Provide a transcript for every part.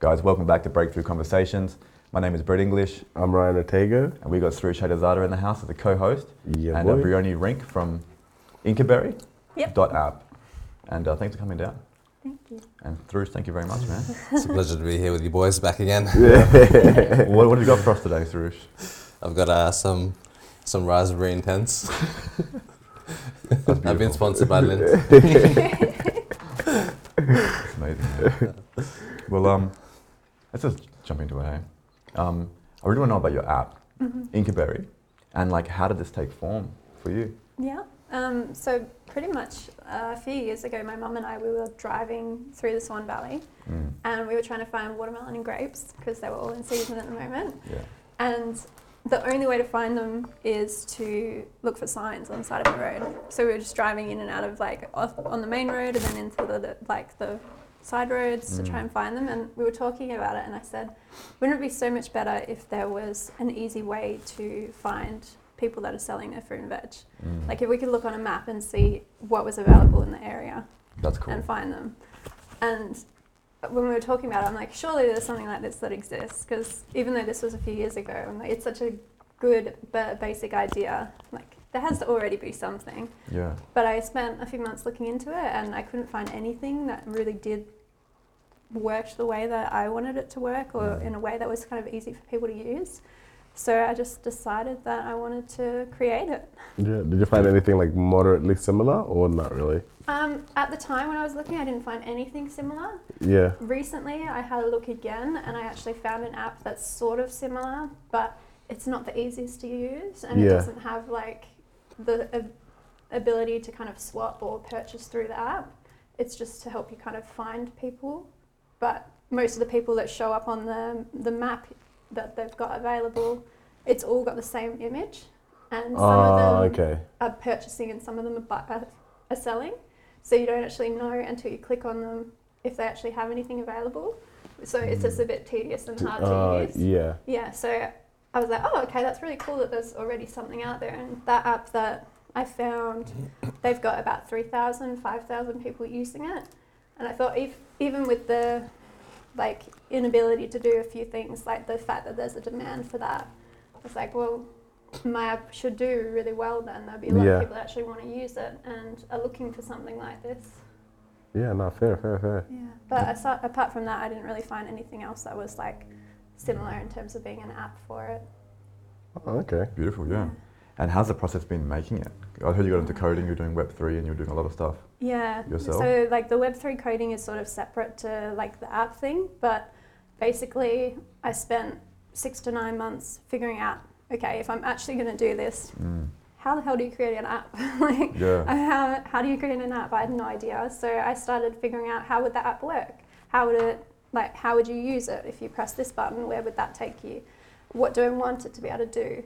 Guys, welcome back to Breakthrough Conversations. My name is Brett English, I'm Ryan Ortega. and we've got Sri Shadazada in the house as a co-host, Yeah, and uh, boy. Brehoni Renk from Incaberry Yep. dot app. And uh, thanks for coming down. Thank you. And Thrush, thank you very much, man. It's a pleasure to be here with you boys back again. what, what have you got for us today, Thrush? I've got uh, some some raspberry intense. That's I've been beautiful. sponsored by Lint. It's amazing. man. well, um, let's just jump into it. Hey? Um, I really want to know about your app, Mm-hmm. And like how did this take form for you? Yeah. Um, so pretty much uh, a few years ago, my mum and I we were driving through the Swan Valley, Mm, and we were trying to find watermelon and grapes because they were all in season at the moment. yeah. And the only way to find them is to look for signs on the side of the road. So we were just driving in and out of like off on the main road and then into the, the like the side roads to try Mm. and find them. And we were talking about it, and I said, wouldn't it be so much better if there was an easy way to find people that are selling their fruit and veg? Mm. Like if we could look on a map and see what was available in the area That's cool. and find them. And when we were talking about it, I'm like, surely there's something like this that exists because even though this was a few years ago, I'm like, it's such a good but basic idea. Like there has to already be something. Yeah. But I spent a few months looking into it and I couldn't find anything that really did work the way that I wanted it to work or Mm. in a way that was kind of easy for people to use. So I just decided that I wanted to create it. Yeah. Did you find anything like moderately similar or not really? Um, at the time when I was looking, I didn't find anything similar. Yeah. Recently, I had a look again and I actually found an app that's sort of similar, but it's not the easiest to use and it doesn't have like the ab- ability to kind of swap or purchase through the app. It's just to help you kind of find people. But most of the people that show up on the, the map that they've got available, it's all got the same image. And some Ah, of them okay. are purchasing and some of them are, bu- are, are selling. So you don't actually know until you click on them if they actually have anything available. So it's just a bit tedious and hard to Uh, use. yeah. Yeah, so I was like, oh, okay, that's really cool that there's already something out there. And that app that I found, they've got about 3,000, 5,000 people using it. And I thought, if, even with the like inability to do a few things, like the fact that there's a demand for that, it's like, well, my app should do really well then. There'll be a lot Yeah. of people that actually want to use it and are looking for something like this. Yeah. No. Fair. Fair. Fair. Yeah. But aside, apart from that, I didn't really find anything else that was like similar in terms of being an app for it. Oh, okay. Beautiful, yeah. And how's the process been making it? I heard you got into um, coding, you're doing Web three, and you're doing a lot of stuff. Yeah. Yourself? So like the Web3 coding is sort of separate to like the app thing, but basically I spent six to nine months figuring out, okay, if I'm actually going to do this, Mm. how the hell do you create an app? like, Yeah. how, how do you create an app? I had no idea. So I started figuring out how would that app work? How would it, like, how would you use it? If you press this button, where would that take you? What do I want it to be able to do?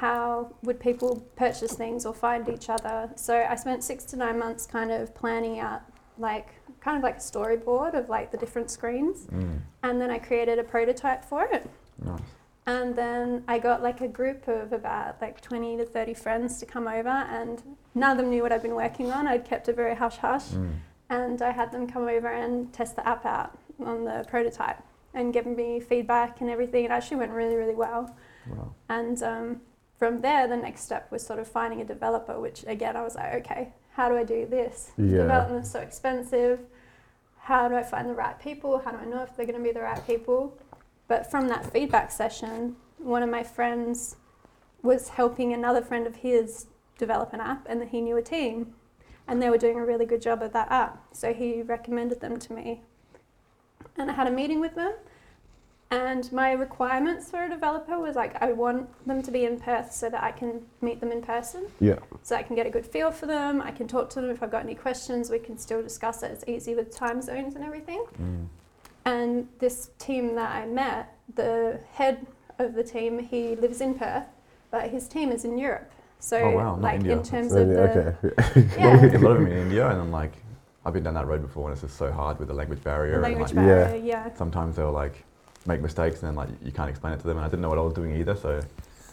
How would people purchase things or find each other? So I spent six to nine months kind of planning out, like, kind of like a storyboard of like the different screens. Mm. And then I created a prototype for it. Nice. And then I got like a group of about like 20 to 30 friends to come over, and none of them knew what I'd been working on. I'd kept it very hush hush. Mm. And I had them come over and test the app out on the prototype and give me feedback and everything. It actually went really, really well. Wow. And um, from there, the next step was sort of finding a developer, which again, I was like, okay, how do I do this? Yeah. is so expensive. How do I find the right people? How do I know if they're going to be the right people? But from that feedback session, one of my friends was helping another friend of his develop an app, and he knew a team, and they were doing a really good job of that app. So he recommended them to me, and I had a meeting with them. And my requirements for a developer was like I want them to be in Perth so that I can meet them in person Yeah. so I can get a good feel for them. I can talk to them if I've got any questions. We can still discuss it. It's easy with time zones and everything. Mm. And this team that I met, the head of the team, he lives in Perth, but his team is in Europe. So, Oh, wow, not like India. in terms Yeah, of the okay. yeah, a lot of them in India, and I'm like, I've been down that road before, and it's just so hard with the language barrier. the and language like, Yeah. barrier, yeah. sometimes they'll like make mistakes, and then like you can't explain it to them, and I didn't know what I was doing either, so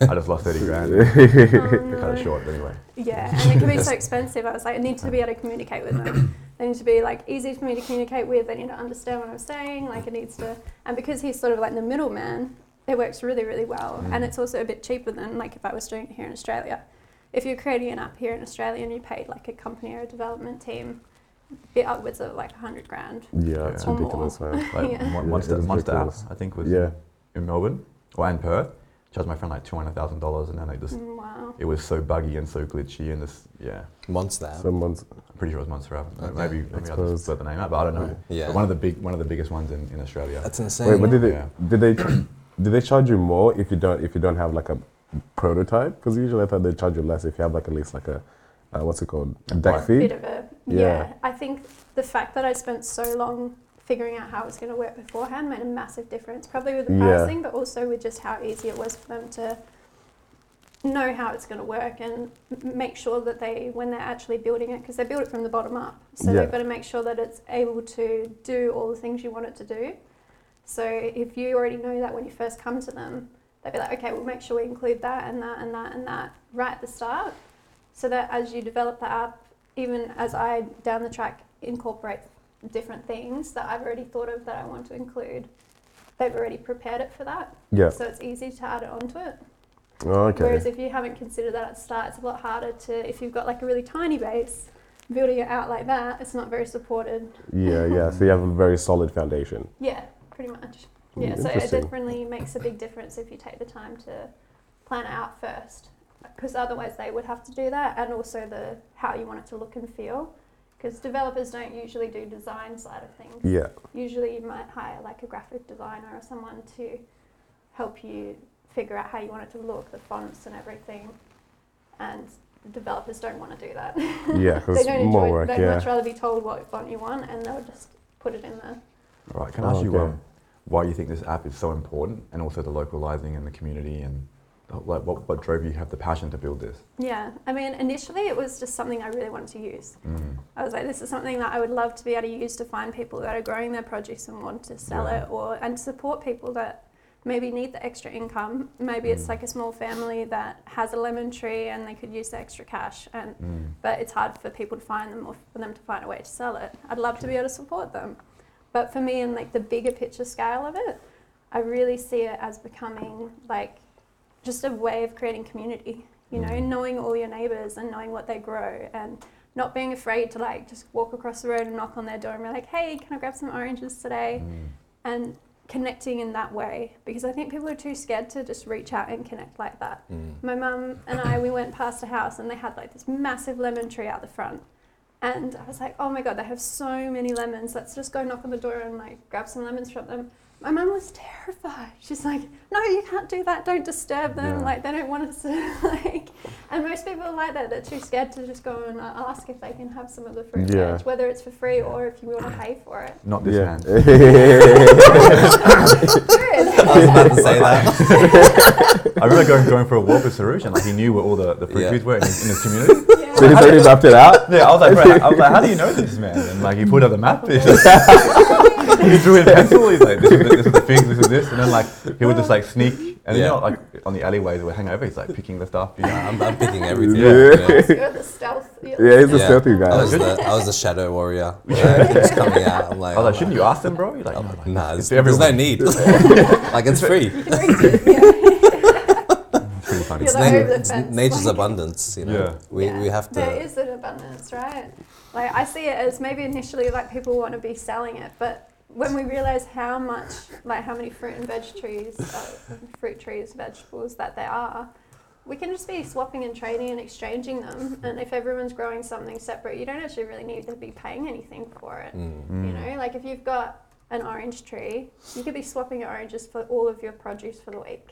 I just lost thirty grand. Oh, to cut no. it short, but anyway. Yeah, and it can be so expensive. I was like, I need to be able to communicate with them. They need to be like easy for me to communicate with. They need to understand what I'm saying. Like it needs to, and because he's sort of like the middleman, it works really, really well. Mm. And it's also a bit cheaper than like if I was doing it here in Australia. If you're creating an app here in Australia and you paid like a company or a development team, be upwards of like a hundred grand. Yeah, it's Yeah. Or more. ridiculous, man. Like Yeah. Mon- Yeah, Monster, it is Monster app. I think was Yeah, in Melbourne or in Perth. Charged my friend like two hundred thousand dollars, and then they just Mm, Wow. it was so buggy and so glitchy, and this yeah, Monster. someone's I'm pretty sure it was Monster app. Okay. Maybe maybe I Suppose. just split the name out, but I don't know. Yeah. But one of the big one of the biggest ones in, in Australia. That's insane. Wait, but did they Yeah. did they did they charge you more if you don't if you don't have like a prototype? Because usually I thought they charge you less if you have like at least like a uh, what's it called A deck bite. bit feed. of a Yeah. yeah. I think the fact that I spent so long figuring out how it was going to work beforehand made a massive difference. Probably with the Yeah. pricing, but also with just how easy it was for them to know how it's going to work and make sure that they, when they're actually building it, because they build it from the bottom up, so Yeah. they've got to make sure that it's able to do all the things you want it to do. So if you already know that when you first come to them, they'll be like, okay, we'll make sure we include that and that and that and that right at the start, so that as you develop the app, even as I down the track incorporate different things that I've already thought of that I want to include, they've already prepared it for that. Yeah. So it's easy to add it onto it. Oh, okay. Whereas if you haven't considered that at the start, it's a lot harder to, if you've got like a really tiny base, building it out like that, it's not very supported. yeah, yeah. So you have a very solid foundation. Yeah, pretty much. Mm, Yeah, so it definitely makes a big difference if you take the time to plan it out first, because otherwise they would have to do that, and also the how you want it to look and feel, because developers don't usually do design side of things. Yeah. Usually you might hire like a graphic designer or someone to help you figure out how you want it to look, the fonts and everything, and developers don't want to do that. Yeah, because they don't more enjoy. work. They'd Yeah. much rather be told what font you want, and they'll just put it in there. Right. Can I Oh, ask you okay. um, why you think this app is so important, and also the localizing and the community, and like what, what drove you to have the passion to build this? Yeah, I mean, initially it was just something I really wanted to use. Mm. I was like, this is something that I would love to be able to use to find people that are growing their produce and want to sell Yeah. it, or and support people that maybe need the extra income. Maybe it's Mm. like a small family that has a lemon tree and they could use the extra cash, and Mm. but it's hard for people to find them or for them to find a way to sell it. I'd love to be able to support them, but for me, in like the bigger picture scale of it, I really see it as becoming like just a way of creating community. You know, Mm. knowing all your neighbors and knowing what they grow and not being afraid to like just walk across the road and knock on their door and be like, "Hey, can I grab some oranges today?" Mm. And connecting in that way because I think people are too scared to just reach out and connect like that. Mm. My mum and I, we went past a house and they had like this massive lemon tree out the front. And I was like, oh my God, they have so many lemons. Let's just go knock on the door and like grab some lemons from them. My mum was terrified. She's like, no, you can't do that. Don't disturb them. Yeah. Like, they don't want us to, like. And most people are like that. They're too scared to just go and ask if they can have some of the fruit Yeah. veg, whether it's for free or if you want to pay for it. Not this yeah. man. I was about to say that. I remember going, going for a walk with Sarush, and like he knew where all the, the fruit Yeah. trees were in his, in his community. Yeah. so he's already mapped it out. Yeah, I was like, I was like, how do you know this man? And like he pulled out the map. He's he drew in pencil. He's like, this is the, this is the fig, this is this, and then like he would just like sneak, and you know, like on the alleyways we hang over, he's like picking the stuff. You know? I'm, I'm picking everything. Yeah. You're the stealth. you're Yeah, he's a stealthy guy. I was, the, I was the shadow warrior. Yeah, keeps coming out. I'm like, I was like, shouldn't you ask them, bro? He's like, I'm "No, like, like, nah, it's there's, there's no need. like it's free. You can reach it, yeah. It's pretty funny. It's, na- it's nature's like- abundance. You know, Yeah. we, Yeah, we have to. There is an abundance, right? Like I see it as maybe initially like people want to be selling it, but when we realize how much, like how many fruit and veg trees, uh, fruit trees, vegetables that there are, we can just be swapping and trading and exchanging them. And if everyone's growing something separate, you don't actually really need to be paying anything for it. Mm. You know, like if you've got an orange tree, you could be swapping your oranges for all of your produce for the week.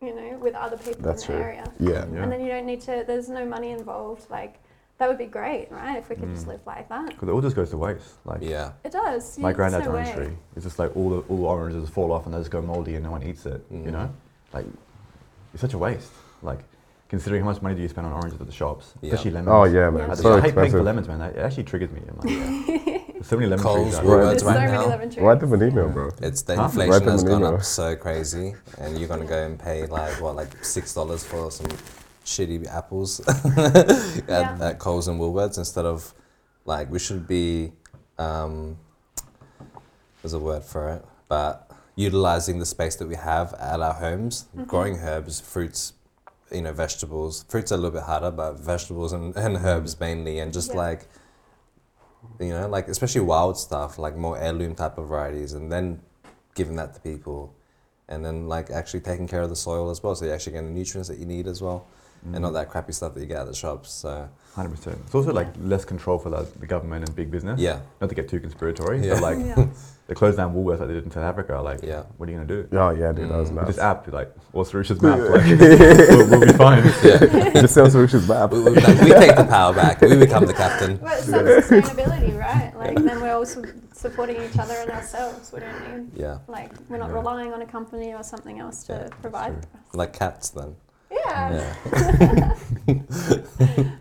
You know, with other people That's in the true. area Yeah. Yeah. and then you don't need to there's no money involved like that would be great right if we could just Mm. live like that Because it all just goes to waste. Like Yeah. it does my yeah, there's granddad's no orange way. tree. It's just like all the all the oranges fall off and they just go moldy and no one eats it. You Mm. know, like it's such a waste. Like considering how much money do you spend on oranges at the shops, Yeah. especially lemons. Oh yeah, Yeah. man. I, So just, I hate paying for lemons, man. It actually triggers me. I'm like, there's so many lemon Coles, trees out Woolworths there. there's so right many now. lemon trees Write them an email, bro. It's the Huh? Inflation has gone up so crazy, and you're gonna go and pay like what, like six dollars for some shitty apples at, Yeah. at Coles and Woolworths instead of like we should be um, there's a word for it, but utilizing the space that we have at our homes, growing herbs, fruits, you know, vegetables. Fruits are a little bit harder, but vegetables and, and herbs mainly, and just Yeah. like you know, like especially wild stuff, like more heirloom type of varieties, and then giving that to people, and then like actually taking care of the soil as well, so you're actually getting the nutrients that you need as well, and not that crappy stuff that you get at the shops. So Hundred percent. It's also like less control for like, the government and big business. yeah, Not to get too conspiratory, Yeah. but like Yeah. they closed down Woolworths like they did in South Africa. Like, Yeah. what are you gonna do? Oh yeah, dude, that was Mm. With this app, like, or Sarusha's map, like, we'll, we'll be fine. yeah. Just sell Solutions map. we, we, no, we take the power back. We become the captain. Well, it's like sustainability, right? Like then we're also supporting each other and ourselves. We don't need Yeah, like we're not Yeah. relying on a company or something else to Yeah, provide true. for us. like cats then. Yeah, Yeah.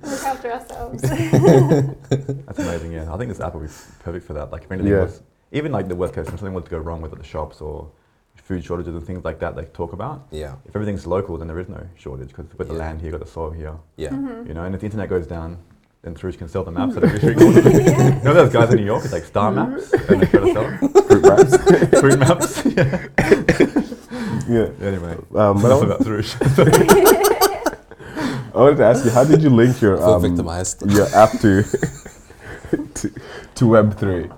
look after ourselves. That's amazing. Yeah, I think this app will be perfect for that. Like, if anything Yeah. was, even like the worst case, if something was to go wrong with at the shops or food shortages and things like that, they talk about. Yeah, If everything's local, then there is no shortage because we've got the Yeah. land here, got the soil here. yeah. Mhm. You know, and if the internet goes down, then Sarush can sell the maps at every street corner. You know those guys in New York, it's like star maps, and they try to sell them? Fruit maps. fruit maps. yeah. Yeah. Anyway, Um, but I, enough wa- about I wanted to ask you, how did you link your um, victimized. your app to to, to Web three?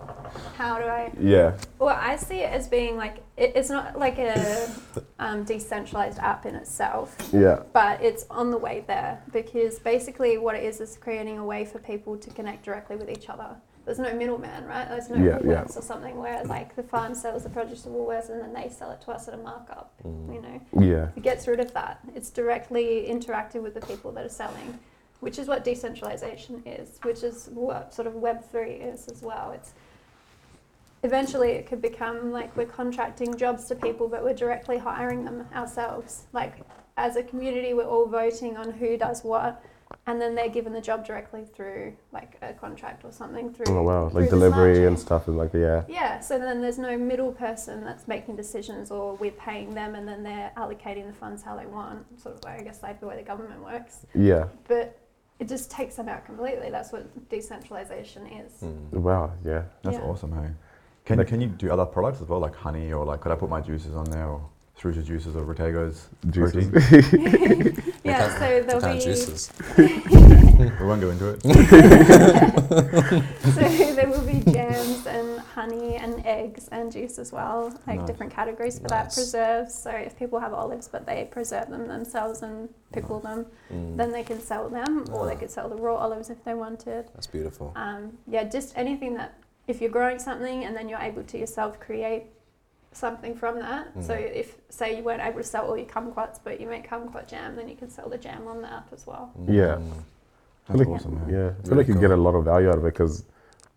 How do I? Yeah. Well, I see it as being like it, it's not like a um, decentralized app in itself, Yeah. but it's on the way there because basically what it is is creating a way for people to connect directly with each other. There's no middleman, right? There's no Yeah, yeah. or something where like the farm sells the produce to Woolworths and then they sell it to us at a markup. Mm. You know, Yeah. it gets rid of that. It's directly interacting with the people that are selling, which is what decentralization is, which is what sort of Web three is as well. It's eventually it could become like we're contracting jobs to people, but we're directly hiring them ourselves. Like as a community, we're all voting on who does what, and then they're given the job directly through like a contract or something through. Oh wow, like delivery and stuff and like yeah. Yeah, so then there's no middle person that's making decisions, or we're paying them and then they're allocating the funds how they want, sort of way, I guess, like the way the government works. Yeah. But it just takes them out completely. That's what decentralization is. Mm. Wow. Yeah. That's Yeah. awesome, hey. Can, Like- can you do other products as well, like honey, or like could I put my juices on there, or Sarush's juices, or Rotego's Juices. protein? Yeah, What so kind- there'll what kind be of juices? we won't go into it. so there will be jams and honey and eggs and juice as well, like Nice. different categories for that. Nice. Preserves. So if people have olives but they preserve them themselves and pickle them, Mm. then they can sell them, or they Ah. could sell the raw olives if they wanted. That's beautiful. Um, yeah, just anything that if you're growing something and then you're able to yourself create something from that. So Mm. if say you weren't able to sell all your kumquats, but you make kumquat jam, then you can sell the jam on the app as well. Yeah. Mm. That's Like- awesome, hey. Yeah. I feel Really like you get a lot of value out of it because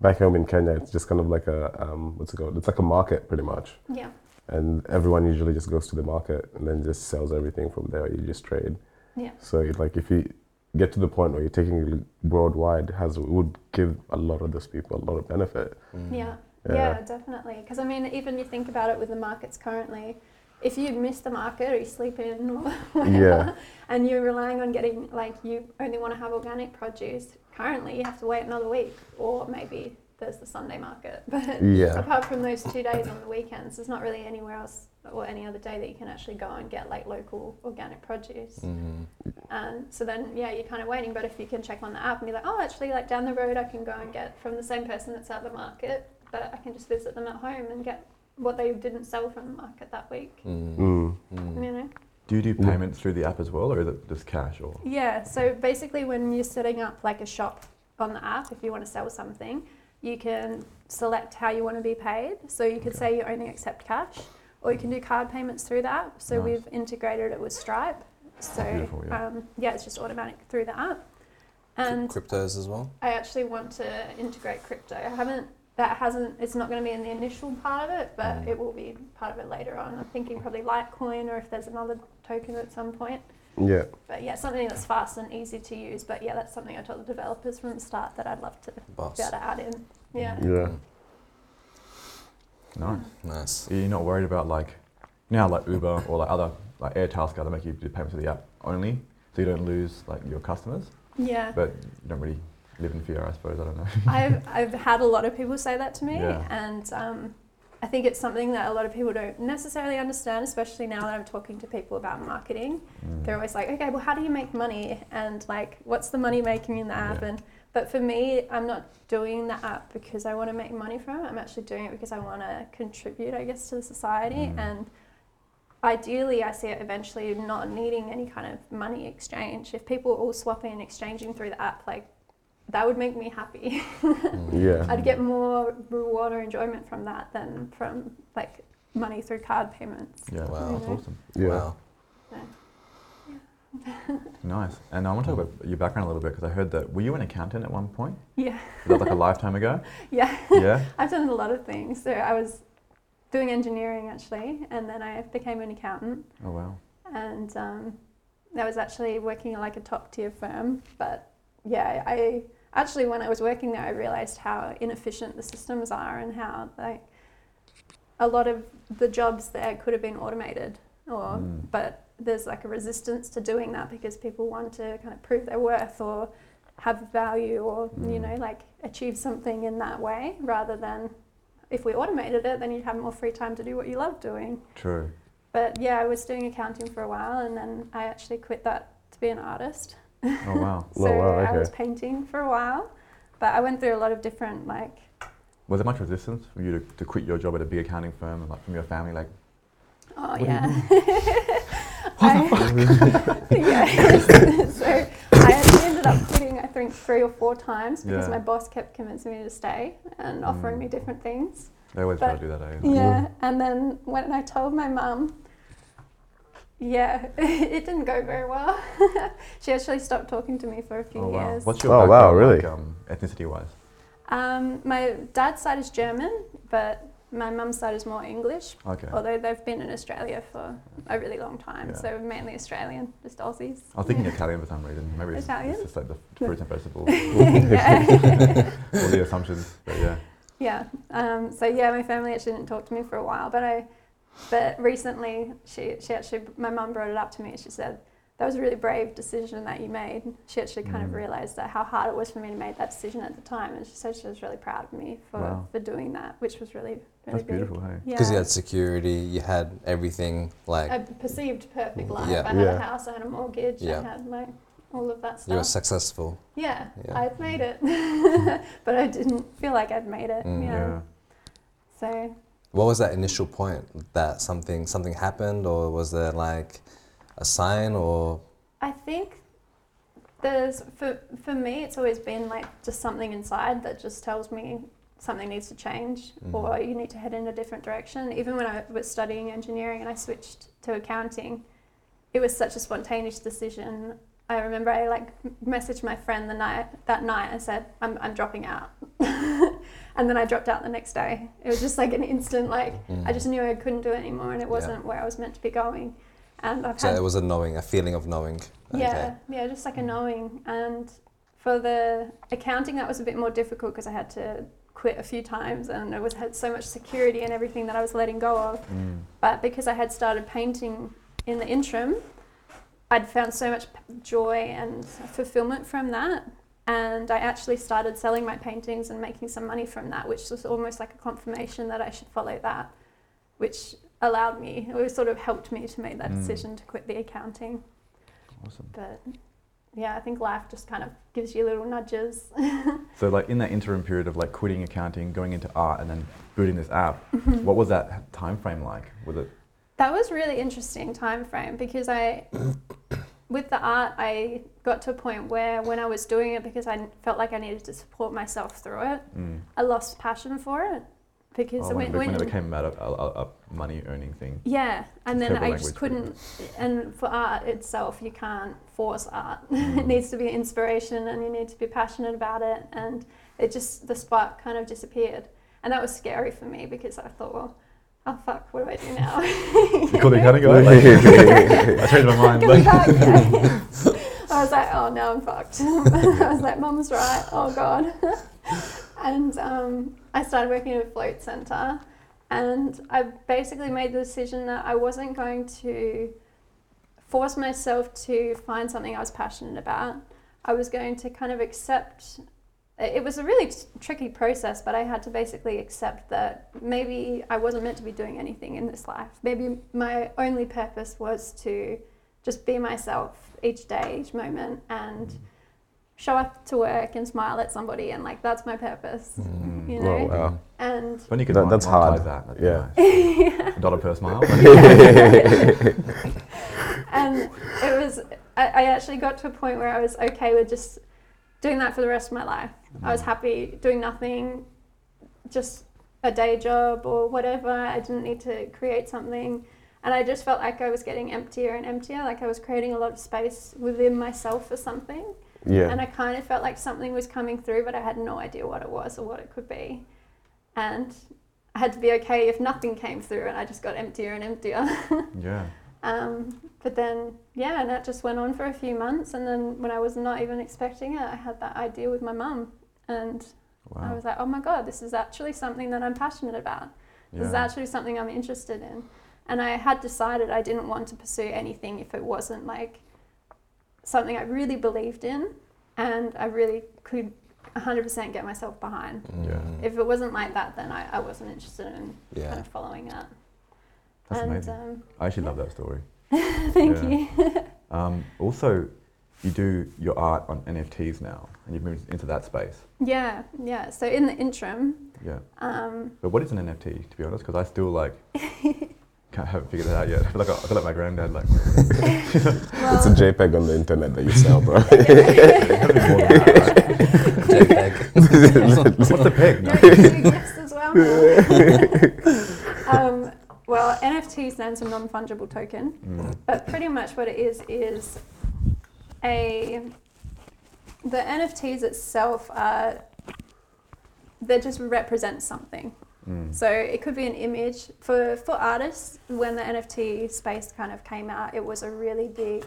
back home in Kenya, it's just kind of like a um, what's it called? It's like a market pretty much, Yeah, and everyone usually just goes to the market and then just sells everything from there. You just trade. yeah, So like if you get to the point where you're taking it worldwide, has it would give a lot of those people a lot of benefit. Mm. yeah, Yeah. yeah, definitely. Because I mean, even you think about it with the markets currently. If you miss the market or you sleep in or whatever, Yeah. and you're relying on getting like you only want to have organic produce, currently you have to wait another week, or maybe there's the Sunday market. But Yeah. apart from those two days on the weekends, there's not really anywhere else or any other day that you can actually go and get like local organic produce. Mm. And so then, yeah, you're kind of waiting. But if you can check on the app and be like, oh, actually, like down the road, I can go and get from the same person that's at the market, but I can just visit them at home and get what they didn't sell from the market that week. Mm. Mm. Mm. You know? Do you do Yeah. payments through the app as well, or is it just cash? Or Yeah, so basically, when you're setting up like a shop on the app, if you want to sell something, you can select how you want to be paid. So you could say you only accept cash, or you can do card payments through the app. So Nice. we've integrated it with Stripe. So Beautiful, yeah. um, yeah, it's just automatic through the app. And Cryptos as well. I actually want to integrate crypto. I haven't. That hasn't. It's not going to be in the initial part of it, but Mm. it will be part of it later on. I'm thinking probably Litecoin, or if there's another token at some point. Yeah. But yeah, something that's fast and easy to use. But yeah, that's something I told the developers from the start that I'd love to Boss. be able to add in. Yeah. Yeah. nice. Nice. You're not worried about like, now like Uber or like other like Airtasker, they make you do payments to the app only, so you don't lose like your customers, Yeah. but you don't really living fear, I suppose. I don't know. I've, I've had a lot of people say that to me, Yeah. and um, I think it's something that a lot of people don't necessarily understand, especially now that I'm talking to people about marketing. Mm. They're always like, okay, well, how do you make money? And like, what's the money making in the app? Yeah. And but for me, I'm not doing the app because I want to make money from it. I'm actually doing it because I want to contribute, I guess, to the society. Mm. And ideally, I see it eventually not needing any kind of money exchange. If people are all swapping and exchanging through the app, like that would make me happy. Mm. Yeah. I'd get more reward or enjoyment from that than from like money through card payments. Yeah, Wow. that's awesome. Yeah. Wow. Nice. And I want to talk about your background a little bit because I heard that were you an accountant at one point? Yeah, Was that like a lifetime ago? yeah. Yeah. I've done a lot of things. So I was doing engineering actually, and then I became an accountant, Oh wow. and um, I was actually working at like a top tier firm. But yeah, I actually when I was working there, I realized how inefficient the systems are and how like a lot of the jobs there could have been automated, or Mm. but there's like a resistance to doing that because people want to kind of prove their worth or have value or you Mm. know like achieve something in that way rather than if we automated it then you'd have more free time to do what you love doing True. but yeah i was doing accounting for a while and then i actually quit that to be an artist Oh wow. Oh, so wow, i was painting for a while but i went through a lot of different like Was there much resistance for you to, to quit your job at a big accounting firm and like from your family? Like, oh yeah I- yeah. so I actually ended up quitting, I think, three or four times because Yeah. my boss kept convincing me to stay and offering Mm. me different things. they always try to do that, eh? Yeah. And then when I told my mum, yeah, it didn't go very well. she actually stopped talking to me for a few Oh wow. years. What's your Oh, wow, really? like, um, ethnicity wise? Um, my dad's side is German, but my mum's side is more English. Okay. Although they've been in Australia for a really long time, Yeah. so mainly Australian, just Aussies. I was thinking Italian for some reason. Maybe it's, Italian? it's just like the fruits and vegetables, all the assumptions. But yeah. Yeah. Um, so yeah, my family actually didn't talk to me for a while, but I, but recently she she actually my mum brought it up to me. and She said that was a really brave decision that you made. She actually kind of Mm. realised that how hard it was for me to make that decision at the time, and she said she was really proud of me for, Wow. for doing that, which was really really That's big. beautiful, hey? Yeah. Because you had security, you had everything like a perceived perfect life. Yeah. I had Yeah. a house, I had a mortgage, Yeah. I had like all of that stuff. you were successful. Yeah, Yeah. I'd made it, but I didn't feel like I'd made it. Mm. yeah. Yeah. So What was that initial point that something something happened, or was there like a sign, or I think there's for for me it's always been like just something inside that just tells me something needs to change Mhm. or you need to head in a different direction. Even when I was studying engineering and I switched to accounting, it was such a spontaneous decision. I remember I like messaged my friend the night that night and said I'm I'm dropping out. and then I dropped out the next day. It was just like an instant like Mm. I just knew I couldn't do it anymore and it wasn't where I was meant to be going. And I've so had it was a knowing, a feeling of knowing? yeah, yeah, just like a knowing. And for the accounting, that was a bit more difficult because I had to quit a few times, and it was had so much security and everything that I was letting go of. Mm. But because I had started painting in the interim, I'd found so much joy and fulfillment from that. And I actually started selling my paintings and making some money from that, which was almost like a confirmation that I should follow that, which allowed me, it sort of helped me to make that Mm. decision to quit the accounting. Awesome. But yeah, I think life just kind of gives you little nudges. So like in that interim period of like quitting accounting, going into art, and then building this app, what was that time frame like? Was it? That was really interesting time frame because I, with the art, I got to a point where when I was doing it because I felt like I needed to support myself through it, Mm. I lost passion for it because Oh, when, when, it, when it became about a, a, a money earning thing. yeah, and then I just couldn't. And for art itself, you can't force art. Mm. it needs to be inspiration, and you need to be passionate about it. And it just the spark kind of disappeared, and that was scary for me because I thought, well, oh fuck, what do I do now? You called the accounting guy? I changed my mind. I was like, oh, now I'm fucked. I was like, mum's right. Oh, God. and um, I started working at a float centre. And I basically made the decision that I wasn't going to force myself to find something I was passionate about. I was going to kind of accept it it was a really t- tricky process, but I had to basically accept that maybe I wasn't meant to be doing anything in this life. Maybe my only purpose was to just be myself each day, each moment, and show up to work and smile at somebody, and like that's my purpose, Mm. you know. Oh, wow. And When you could That- mon- that's monetize hard. that, that'd Yeah. be nice. A dollar per smile. and it was I, I actually got to a point where I was okay with just doing that for the rest of my life. I was happy doing nothing, just a day job or whatever. I didn't need to create something. And I just felt like I was getting emptier and emptier, like I was creating a lot of space within myself for something. Yeah. And I kind of felt like something was coming through, but I had no idea what it was or what it could be. And I had to be okay if nothing came through and I just got emptier and emptier. yeah. Um, but then, yeah, and that just went on for a few months. And then when I was not even expecting it, I had that idea with my mum. And I was like, oh my God, this is actually something that I'm passionate about. This is actually something I'm interested in. And I had decided I didn't want to pursue anything if it wasn't like something I really believed in and I really could 100% get myself behind. Yeah. Mm. If it wasn't like that, then I, I wasn't interested in kind of following it. That's and amazing. Um, I actually love that story. thank you. Um, also, you do your art on NFTs now, and you've moved into that space. Yeah, yeah. So in the interim, Yeah. um, But what is an NFT, to be honest? Because I still like can't haven't figured it out yet. I feel like I, I feel like my granddad. Like It's a JPEG on the internet that you sell, bro. it has to be more than that, right? JPEG. What's the peg? No. you're, you as well. um, well, NFT stands for non-fungible token, Mm. but pretty much what it is is a the NFTs itself are they just represent something. Mm. So it could be an image for for artists. When the NFT space kind of came out, it was a really big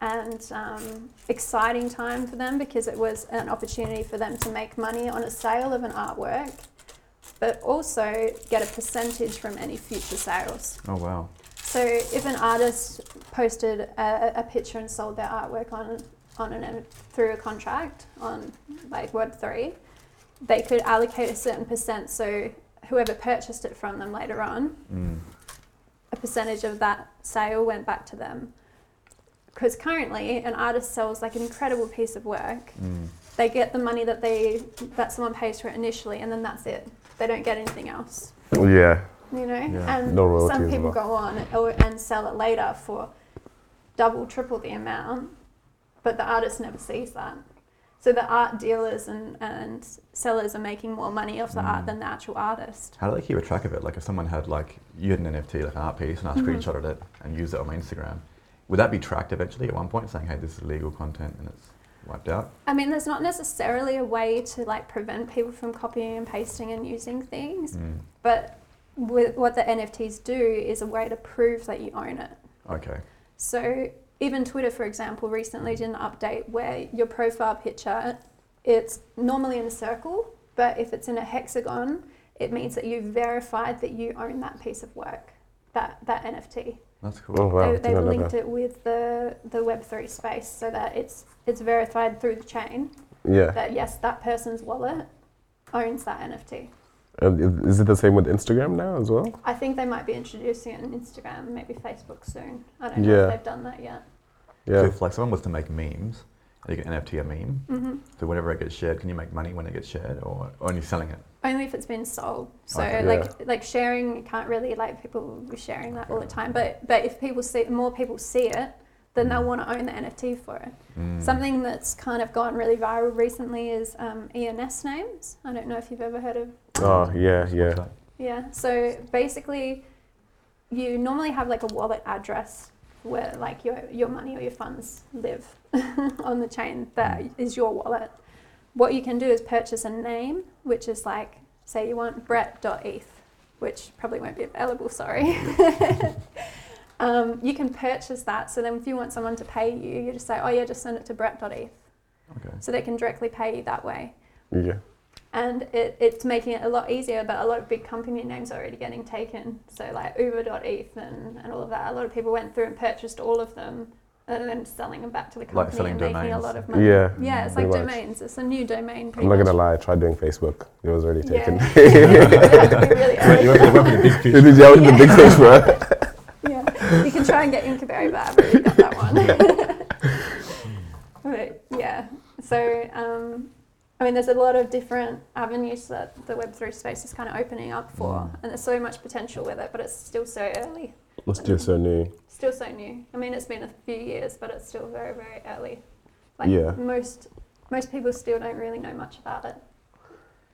and um, exciting time for them because it was an opportunity for them to make money on a sale of an artwork, but also get a percentage from any future sales. Oh wow. So if an artist posted a, a picture and sold their artwork on on an through a contract on like Web three, they could allocate a certain percent. So whoever purchased it from them later on, Mm. a percentage of that sale went back to them. Because currently, an artist sells like an incredible piece of work. Mm. They get the money that they that someone pays for it initially, and then that's it. They don't get anything else yeah. you know Yeah. and No some people well. go on and sell it later for double triple the amount but the artist never sees that so the art dealers and, and sellers are making more money off the art Mm. than the actual artist How do they keep a track of it? Like if someone had like you had an NFT, like an art piece, and I Mhm. screenshotted it and used it on my Instagram, would that be tracked eventually at one point, saying, "Hey, this is legal content," and it's wiped out? i mean there's not necessarily a way to like prevent people from copying and pasting and using things Mm. but with what the nfts do is a way to prove that you own it Okay. So even Twitter, for example, recently did an update where your profile picture, it's normally in a circle, but if it's in a hexagon, it means that you've verified that you own that piece of work, that, that NFT. That's cool. Oh wow. they, they've linked it with the, the Web3 space so that it's, it's verified through the chain Yeah. that yes, that person's wallet owns that NFT. And is it the same with Instagram now as well? I think they might be introducing it on Instagram, maybe Facebook soon. I don't know Yeah. if they've done that yet. So Yeah. if like someone was to make memes, and you can NFT a meme, hmm so whenever it gets shared, can you make money when it gets shared, or only selling it? Only if it's been sold. So Okay. like like sharing, you can't really like people will be sharing that all the time. But but if people see more people see it, then they'll want to own the NFT for it. Mm. Something that's kind of gone really viral recently is um, ENS names. I don't know if you've ever heard of. Oh yeah, yeah. that? Yeah. So basically, you normally have like a wallet address where like your your money or your funds live on the chain that is your wallet. What you can do is purchase a name, which is like say you want Brett.eth, which probably won't be available. Sorry. um, you can purchase that. So then, if you want someone to pay you, you just say, "Oh yeah, just send it to Brett.eth," Okay. so they can directly pay you that way Yeah. And it, it's making it a lot easier but a lot of big company names are already getting taken so like uber.eth and, and all of that a lot of people went through and purchased all of them and then selling them back to the Like company selling and making a lot of money. Yeah. Yeah, it's like much. domains. It's a new domain. I'm not much. gonna lie. I tried doing Facebook. It was already taken. Yeah. Really, really You went, for the big fish. it is yeah, I went to the big fish, bro. yeah, you can try and get Incaberry, but I've got that one. but yeah, so um, I mean, there's a lot of different avenues that the Web3 space is kind of opening up for, Mm. and there's so much potential with it, but it's still so early, Let's do so new. still so new. I mean, it's been a few years, but it's still very, very early. Like Yeah. most most people still don't really know much about it.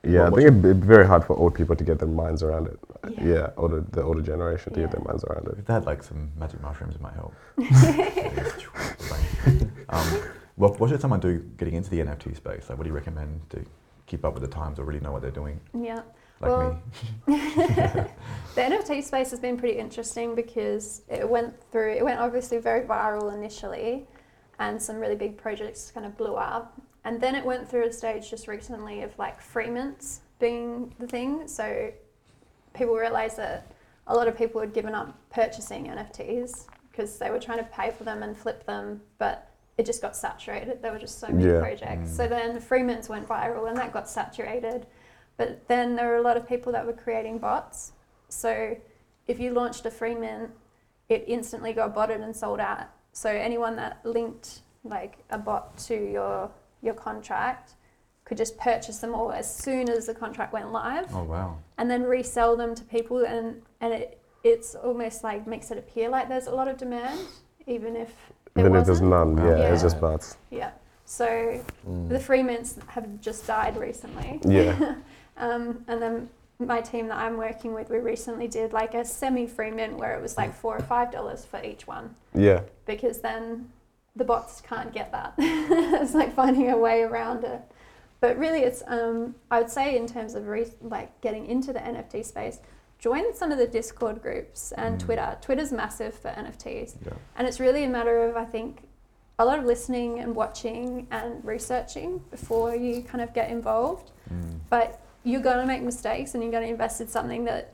Yeah, I think it'd be very hard for old people to get their minds around it. Yeah. Yeah, older the older generation to get their minds around it. If they had like some magic mushrooms, it might help. um, what, what should someone do getting into the NFT space? Like, what do you recommend to keep up with the times or really know what they're doing? Yeah. Like Well, me. The NFT space has been pretty interesting because it went through, it went obviously very viral initially, and some really big projects kind of blew up. And then it went through a stage just recently of like free mints being the thing. So people realized that a lot of people had given up purchasing NFTs because they were trying to pay for them and flip them, but it just got saturated. There were just so many Yeah. projects. Mm. So then free mints went viral and that got saturated. But then there were a lot of people that were creating bots. So if you launched a free mint, it instantly got botted and sold out. So anyone that linked like a bot to your your contract could just purchase them all as soon as the contract went live Oh, wow. and then resell them to people and and it it's almost like makes it appear like there's a lot of demand even if there Even if wasn't. none, Wow. yeah, it's Yeah. just bots. yeah so Mm. the free mints have just died recently Yeah. um, and then my team that I'm working with, we recently did like a semi-free mint where it was like four or five dollars for each one Yeah. because then the bots can't get that. it's like finding a way around it. But really, it's um, I would say in terms of re- like getting into the NFT space, join some of the Discord groups and Mm. Twitter. Twitter's massive for NFTs, Yeah. and it's really a matter of I think a lot of listening and watching and researching before you kind of get involved Mm. but you're going to make mistakes and you're going to invest in something that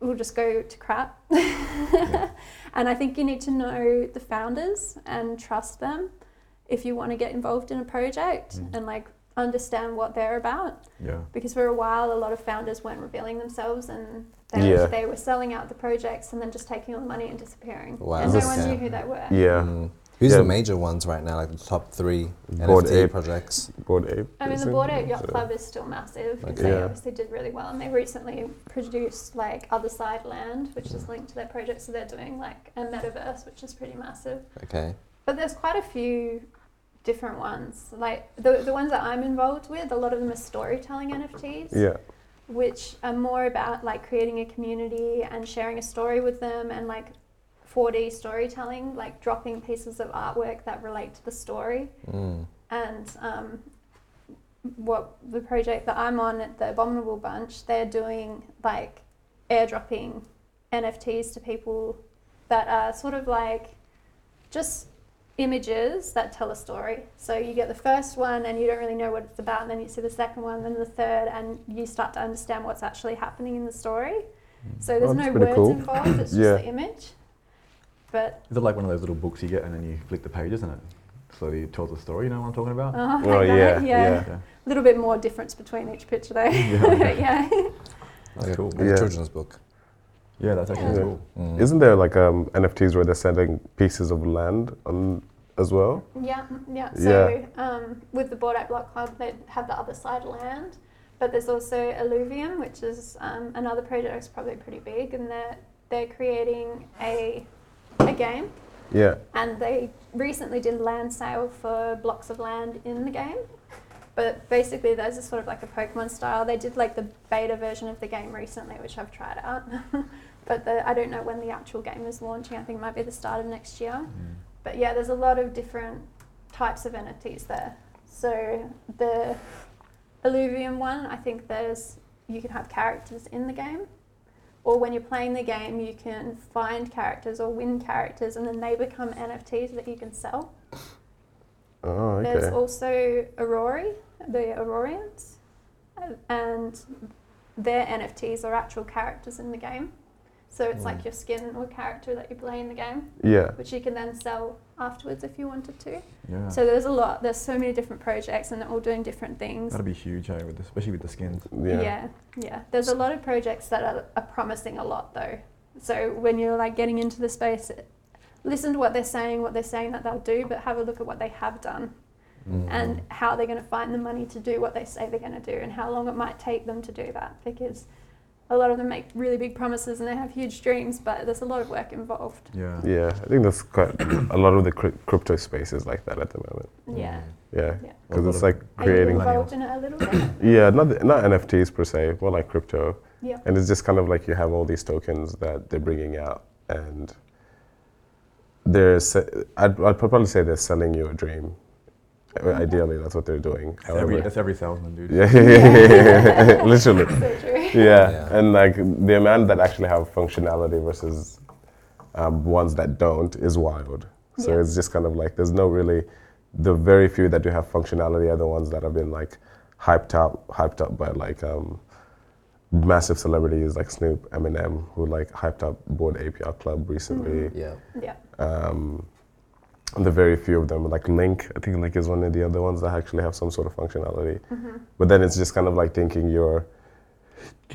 will just go to crap. and I think you need to know the founders and trust them if you want to get involved in a project Mm. and like understand what they're about. Yeah. Because for a while, a lot of founders weren't revealing themselves and they, Yeah. were, they were selling out the projects and then just taking all the money and disappearing. Wow, And no okay. one knew who they were. Yeah. Mm. Who's Yeah. the major ones right now, like the top three Board NFT Ape. projects? Bored Ape. I mean, the Board Bored Ape Yacht So- Club is still massive because Okay. they Yeah. obviously did really well, and they recently produced like Otherside Land, which is linked to their project. So they're doing like a metaverse, which is pretty massive. Okay. But there's quite a few different ones. Like the the ones that I'm involved with, a lot of them are storytelling NFTs, Yeah. Which are more about like creating a community and sharing a story with them and like 4D storytelling, like dropping pieces of artwork that relate to the story Mm. and um, what the project that I'm on at the Abominable Bunch, they're doing like airdropping NFTs to people that are sort of like just images that tell a story. So you get the first one and you don't really know what it's about, and then you see the second one, then the third, and you start to understand what's actually happening in the story. So there's Oh, no words cool. involved, it's just the image. But Is it like one of those little books you get and then you flick the pages and it slowly tells a story? You know what I'm talking about? uh, like Oh, yeah, yeah. yeah. Yeah. A little bit more difference between each picture though. Yeah. yeah. That's Like cool. like a children's book. Yeah, that's actually Yeah. cool. Mm. Isn't there like um, NFTs where they're selling pieces of land on as well? Yeah, yeah. So Um, with the Bored Ape Block Club, they have the Otherside land, but there's also Illuvium, which is um, another project that's probably pretty big, and they're they're creating a a game, Yeah. and they recently did land sale for blocks of land in the game. But basically, there's a sort of like a Pokemon style. They did like the beta version of the game recently, which I've tried out. but the, I don't know when the actual game is launching. I think it might be the start of next year. Mm. But yeah, there's a lot of different types of NFTs there. So the Illuvium one, I think there's you can have characters in the game, or when you're playing the game, you can find characters or win characters, and then they become NFTs that you can sell. Oh, There's also Aurory, the Aurorians, and their NFTs are actual characters in the game. So it's Mm. like your skin or character that you play in the game, Yeah. which you can then sell afterwards if you wanted to. Yeah. So there's a lot. There's so many different projects, and they're all doing different things. That'd be huge, hey, with the, especially with the skins. Yeah. yeah, yeah. There's a lot of projects that are, are promising a lot though. So when you're like getting into the space, listen to what they're saying, what they're saying that they'll do, but have a look at what they have done Mm. and how they're going to find the money to do what they say they're going to do and how long it might take them to do that because a lot of them make really big promises and they have huge dreams but there's a lot of work involved Yeah. Yeah. I think that's quite a lot of the cri- crypto space is like that at the moment. yeah Yeah. Yeah. Because lot it's of- like are you creating. involved in it a little bit Yeah, not the- not NFTs per se, more like crypto. yeah And it's just kind of like you have all these tokens that they're bringing out, and they're. Se- I'd, I'd probably say they're selling you a dream. Ideally, that's what they're doing. That's every, that's every salesman, dude. yeah, yeah, literally. so true Yeah. Yeah. and like the amount that actually have functionality versus um, ones that don't is wild. So Yeah. it's just kind of like there's no really the very few that do have functionality are the ones that have been like hyped up, hyped up by like um, massive celebrities like Snoop, Eminem, who like hyped up Bored Ape Club recently. Yeah. yeah Um, the very few of them, like Link, I think Link is one of the other ones that actually have some sort of functionality. hmm But then it's just kind of like thinking you're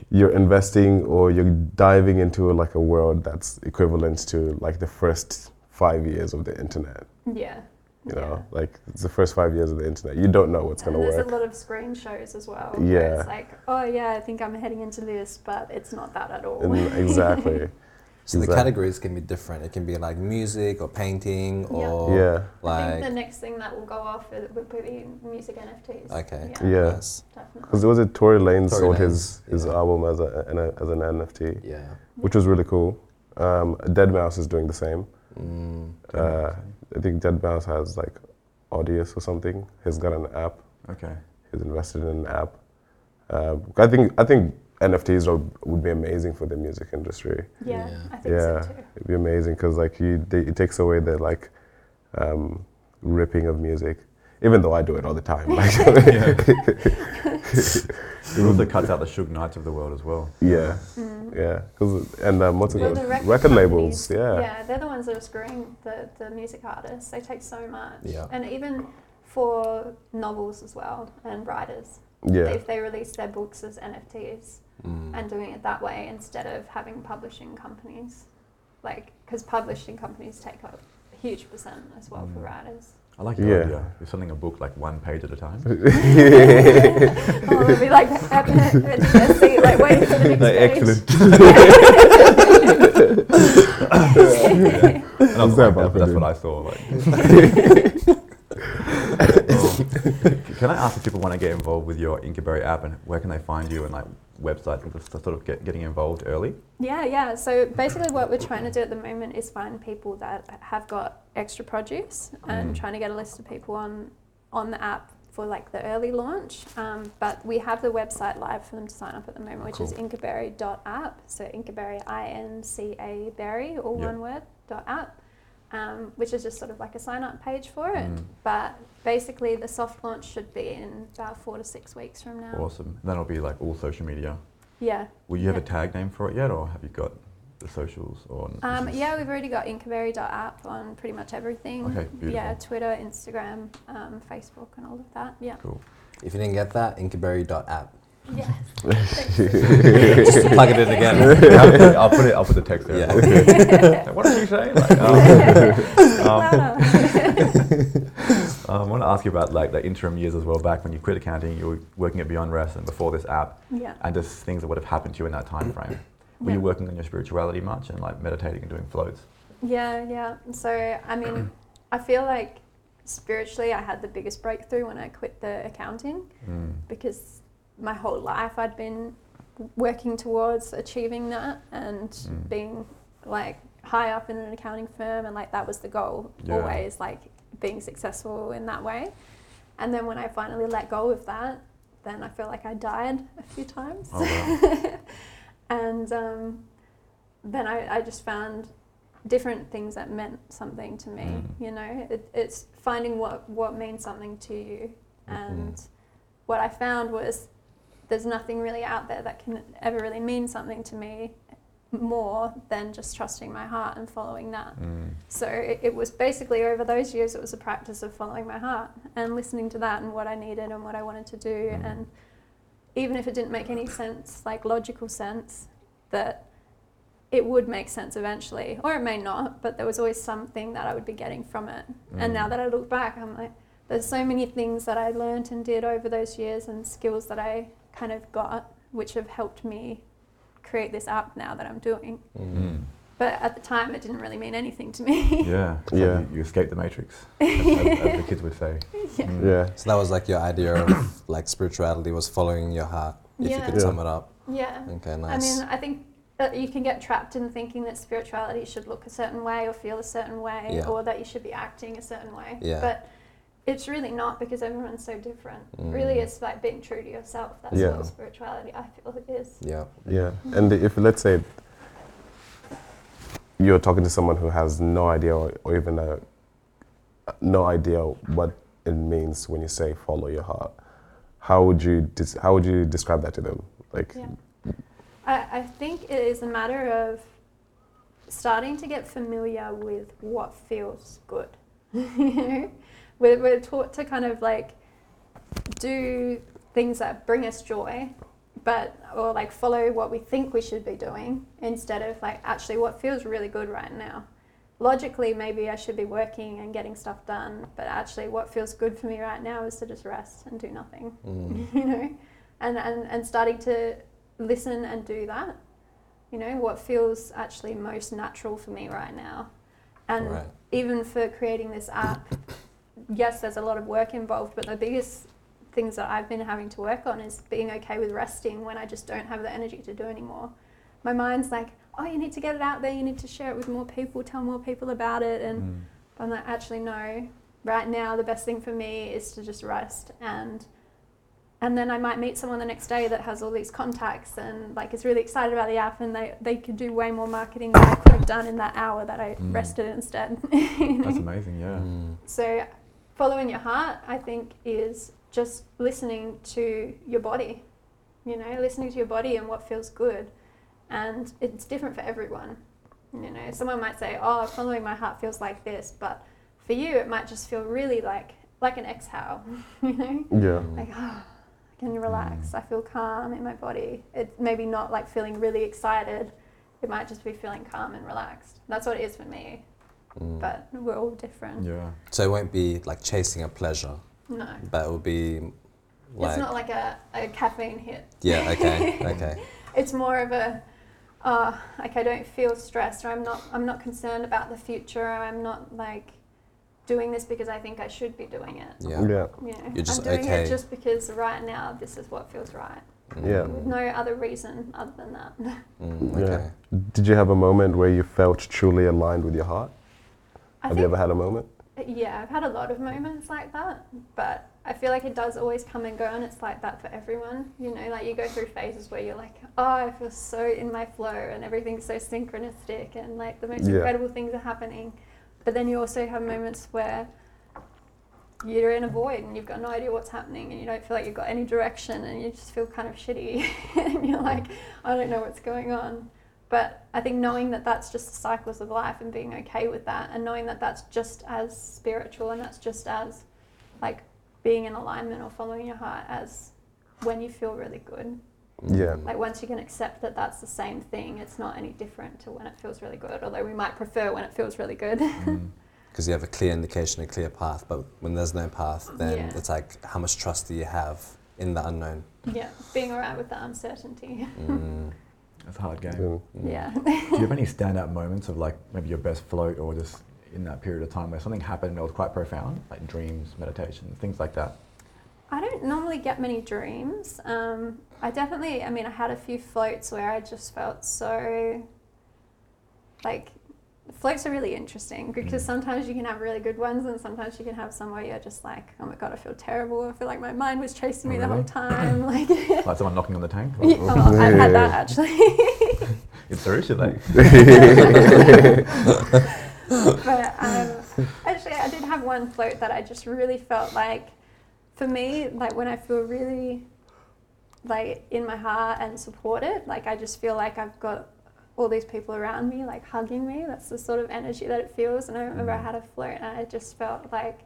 you're investing or you're diving into like a world that's equivalent to like the first five years of the internet. yeah You know, like it's the first five years of the internet. You don't know what's gonna there's work. a lot of screen shows as well. Yeah. It's like, oh yeah, I think I'm heading into this, but it's not that at all. And exactly. So the Exactly. categories can be different. It can be like music or painting Yeah. or yeah. I think like the next thing that will go off is- would be music NFTs. okay. Yeah, Yeah. Nice. definitely. Because there was a Tory Lanez Tory sold Lanez, his his yeah. album as a, an as an NFT, Yeah. which was really cool. Um, Deadmau5 is doing the same. Mm. Uh, I think Deadmau5 has like Audius or something. He's got an app. Okay. He's invested in an app. Uh, I think I think NFTs are, would be amazing for the music industry. Yeah, Yeah. I think Yeah, so too. it'd be amazing because like you, they, it takes away the like um, ripping of music. Even though I do it all the time. Like, It also cuts out the Suge Knights of the world as well. yeah, Mm. yeah. 'Cause- and um, what's it called? the record, Record labels. Yeah. yeah, they're the ones that are screwing the, the music artists. They take so much, Yeah. and even for novels as well and writers, Yeah. if they release their books as NFTs Mm. and doing it that way instead of having publishing companies, like because publishing companies take up a huge percent as well for Mm. writers. I like your Yeah. idea. You're selling a book like one page at a time. oh, it'll be like at the edge of their like waiting for the next Like, page. excellent. And I was like that, that's what I saw. Like. Can I ask if people want to get involved with your Incaberry app and where can they find you and like websites and just sort of get getting involved early? Yeah, yeah. So basically, what we're trying to do at the moment is find people that have got extra produce and Mm. trying to get a list of people on on the app for like the early launch. Um, but we have the website live for them to sign up at the moment, which is Cool. incaberry.app. So incaberry, I N C A berry, all Yeah. one word, dot app. Um, which is just sort of like a sign up page for it. Mm. But basically, the soft launch should be in about four to six weeks from now. Awesome. Then it'll be like all social media. Yeah. Will you have a tag name for it yet, or have you got the socials on? Um, yeah, we've already got Incaberry.app on pretty much everything. Okay, beautiful. Yeah, Twitter, Instagram, um, Facebook, and all of that. Yeah. Cool. If you didn't get that, incaberry.app. Yes. Plug it in again. Yeah, I'll put it. I'll put the text there. Yeah. Like, what did you say? Like, um, um, I want to ask you about like the interim years as well. Back when you quit accounting, you were working at Beyond Rest, and before this app, yeah. and just things that would have happened to you in that time frame. Were Yeah. you working on your spirituality much and like meditating and doing floats? Yeah, yeah. So, I mean, I feel like spiritually, I had the biggest breakthrough when I quit the accounting Mm. because my whole life I'd been working towards achieving that and Mm. being like high up in an accounting firm and like that was the goal Yeah. always like being successful in that way. And then when I finally let go of that then I feel like I died a few times. Oh wow. and um, then I, I just found different things that meant something to me Mm. you know? It, it's finding what what means something to you. And what I found was there's nothing really out there that can ever really mean something to me more than just trusting my heart and following that. Mm. So it, it was basically over those years, it was a practice of following my heart and listening to that and what I needed and what I wanted to do. Mm. And even if it didn't make any sense, like logical sense, that it would make sense eventually, or it may not, but there was always something that I would be getting from it. And now Mm. that I look back, I'm like, there's so many things that I learned and did over those years and skills that I kind of got, which have helped me create this app now that I'm doing. Mm. But at the time, it didn't really mean anything to me. Yeah. It's Yeah. Like you, you escaped the matrix, as, as, as the kids would say. Yeah. Mm. Yeah. So that was like your idea of like spirituality was following your heart. If you could Yeah. sum it up. Yeah. Okay, Nice. I mean, I think that you can get trapped in thinking that spirituality should look a certain way or feel a certain way Yeah. or that you should be acting a certain way. Yeah. But it's really not because everyone's so different. Mm. Really, it's like being true to yourself. That's Yeah. what spirituality I feel it is. yeah. Yeah, and if let's say you're talking to someone who has no idea or, or even a, no idea what it means when you say follow your heart, how would you dis- how would you describe that to them? Like, Yeah. I, I think it is a matter of starting to get familiar with what feels good. you know, we're, we're taught to kind of like do things that bring us joy, but or like follow what we think we should be doing instead of like actually what feels really good right now. Logically, maybe I should be working and getting stuff done, but actually, what feels good for me right now is to just rest and do nothing Mm. you know, and, and, and starting to listen and do that. You know, what feels actually most natural for me right now. And Right. even for creating this app, yes, there's a lot of work involved, but the biggest things that I've been having to work on is being okay with resting when I just don't have the energy to do anymore. My mind's like, oh, you need to get it out there, you need to share it with more people, tell more people about it. And Mm. I'm like, actually, no. Right now, the best thing for me is to just rest and and then I might meet someone the next day that has all these contacts and like is really excited about the app and they, they could do way more marketing than I could have done in that hour that I Mm. rested instead. That's amazing, yeah. Mm. So following your heart, I think, is just listening to your body. You know, listening to your body and what feels good. And it's different for everyone. You know, someone might say, "Oh, following my heart feels like this," but for you, it might just feel really like like an exhale. You know, yeah, like oh, I can mm. relax. I feel calm in my body. It's maybe not like feeling really excited. It might just be feeling calm and relaxed. That's what it is for me. Mm. But we're all different. Yeah. So it won't be like chasing a pleasure, No. but it will be like it's not like a, a caffeine hit. yeah, okay, okay, It's more of a, uh, like I don't feel stressed, or I'm not, I'm not concerned about the future, or I'm not like doing this because I think I should be doing it. yeah, yeah, You know, You're just I'm doing okay. it just because right now this is what feels right, Yeah. with no other reason other than that. Mm, Yeah. Did you have a moment where you felt truly aligned with your heart? I Have you ever had a moment? yeah, I've had a lot of moments like that, but I feel like it does always come and go, and it's like that for everyone. You know, like you go through phases where you're like, oh, I feel so in my flow, and everything's so synchronistic, and like the most Yeah. incredible things are happening. But then you also have moments where you're in a void and you've got no idea what's happening, and you don't feel like you've got any direction, and you just feel kind of shitty, and you're like, I don't know what's going on. But I think knowing that that's just the cycles of life and being okay with that, and knowing that that's just as spiritual and that's just as like being in alignment or following your heart as when you feel really good. Yeah. Like once you can accept that that's the same thing, it's not any different to when it feels really good. Although we might prefer when it feels really good. Mm. Because you have a clear indication, a clear path, but when there's no path, then Yeah. it's like how much trust do you have in the unknown? yeah, being alright with the uncertainty. Mm. That's a hard game. Mm. Yeah. Do you have any standout moments of like maybe your best float or just in that period of time where something happened that was quite profound, like dreams, meditation, things like that? I don't normally get many dreams. Um, I definitely, I mean, I had a few floats where I just felt so like floats are really interesting because Mm. sometimes you can have really good ones and sometimes you can have some where you're just like, oh my god, I feel terrible. I feel like my mind was chasing me Oh, the whole time. Like, Like someone knocking on the tank? Yeah, oh, I've had that actually. It's true, should but um, actually, I did have one float that I just really felt like, for me, like when I feel really like in my heart and supported, like I just feel like I've got all these people around me like hugging me. That's the sort of energy that it feels. And I remember I Mm. had a float and I just felt like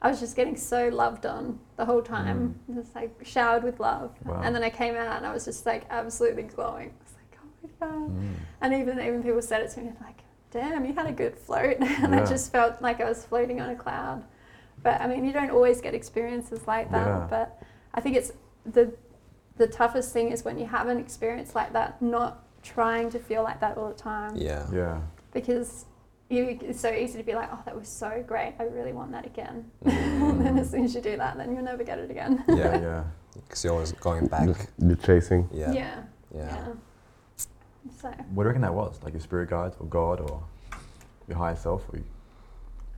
I was just getting so loved on the whole time, just like showered with love. Mm. Wow. And then I came out and I was just like absolutely glowing. I was like, oh my god. Mm. And even even people said it to me like, damn, you had a good float. and I just felt like I was floating on a cloud. But I mean, you don't always get experiences like that. Yeah. But I think it's the the toughest thing is when you have an experience like that, not trying to feel like that all the time. Yeah. Yeah. Because you, it's so easy to be like, oh, that was so great. I really want that again. Mm. and then as soon as you do that, then you'll never get it again. Yeah. Yeah. Yeah. Because you're always going back. You're chasing. Yeah. yeah. Yeah. So What do you reckon that was? Like your spirit guides or God or your higher self? Or you,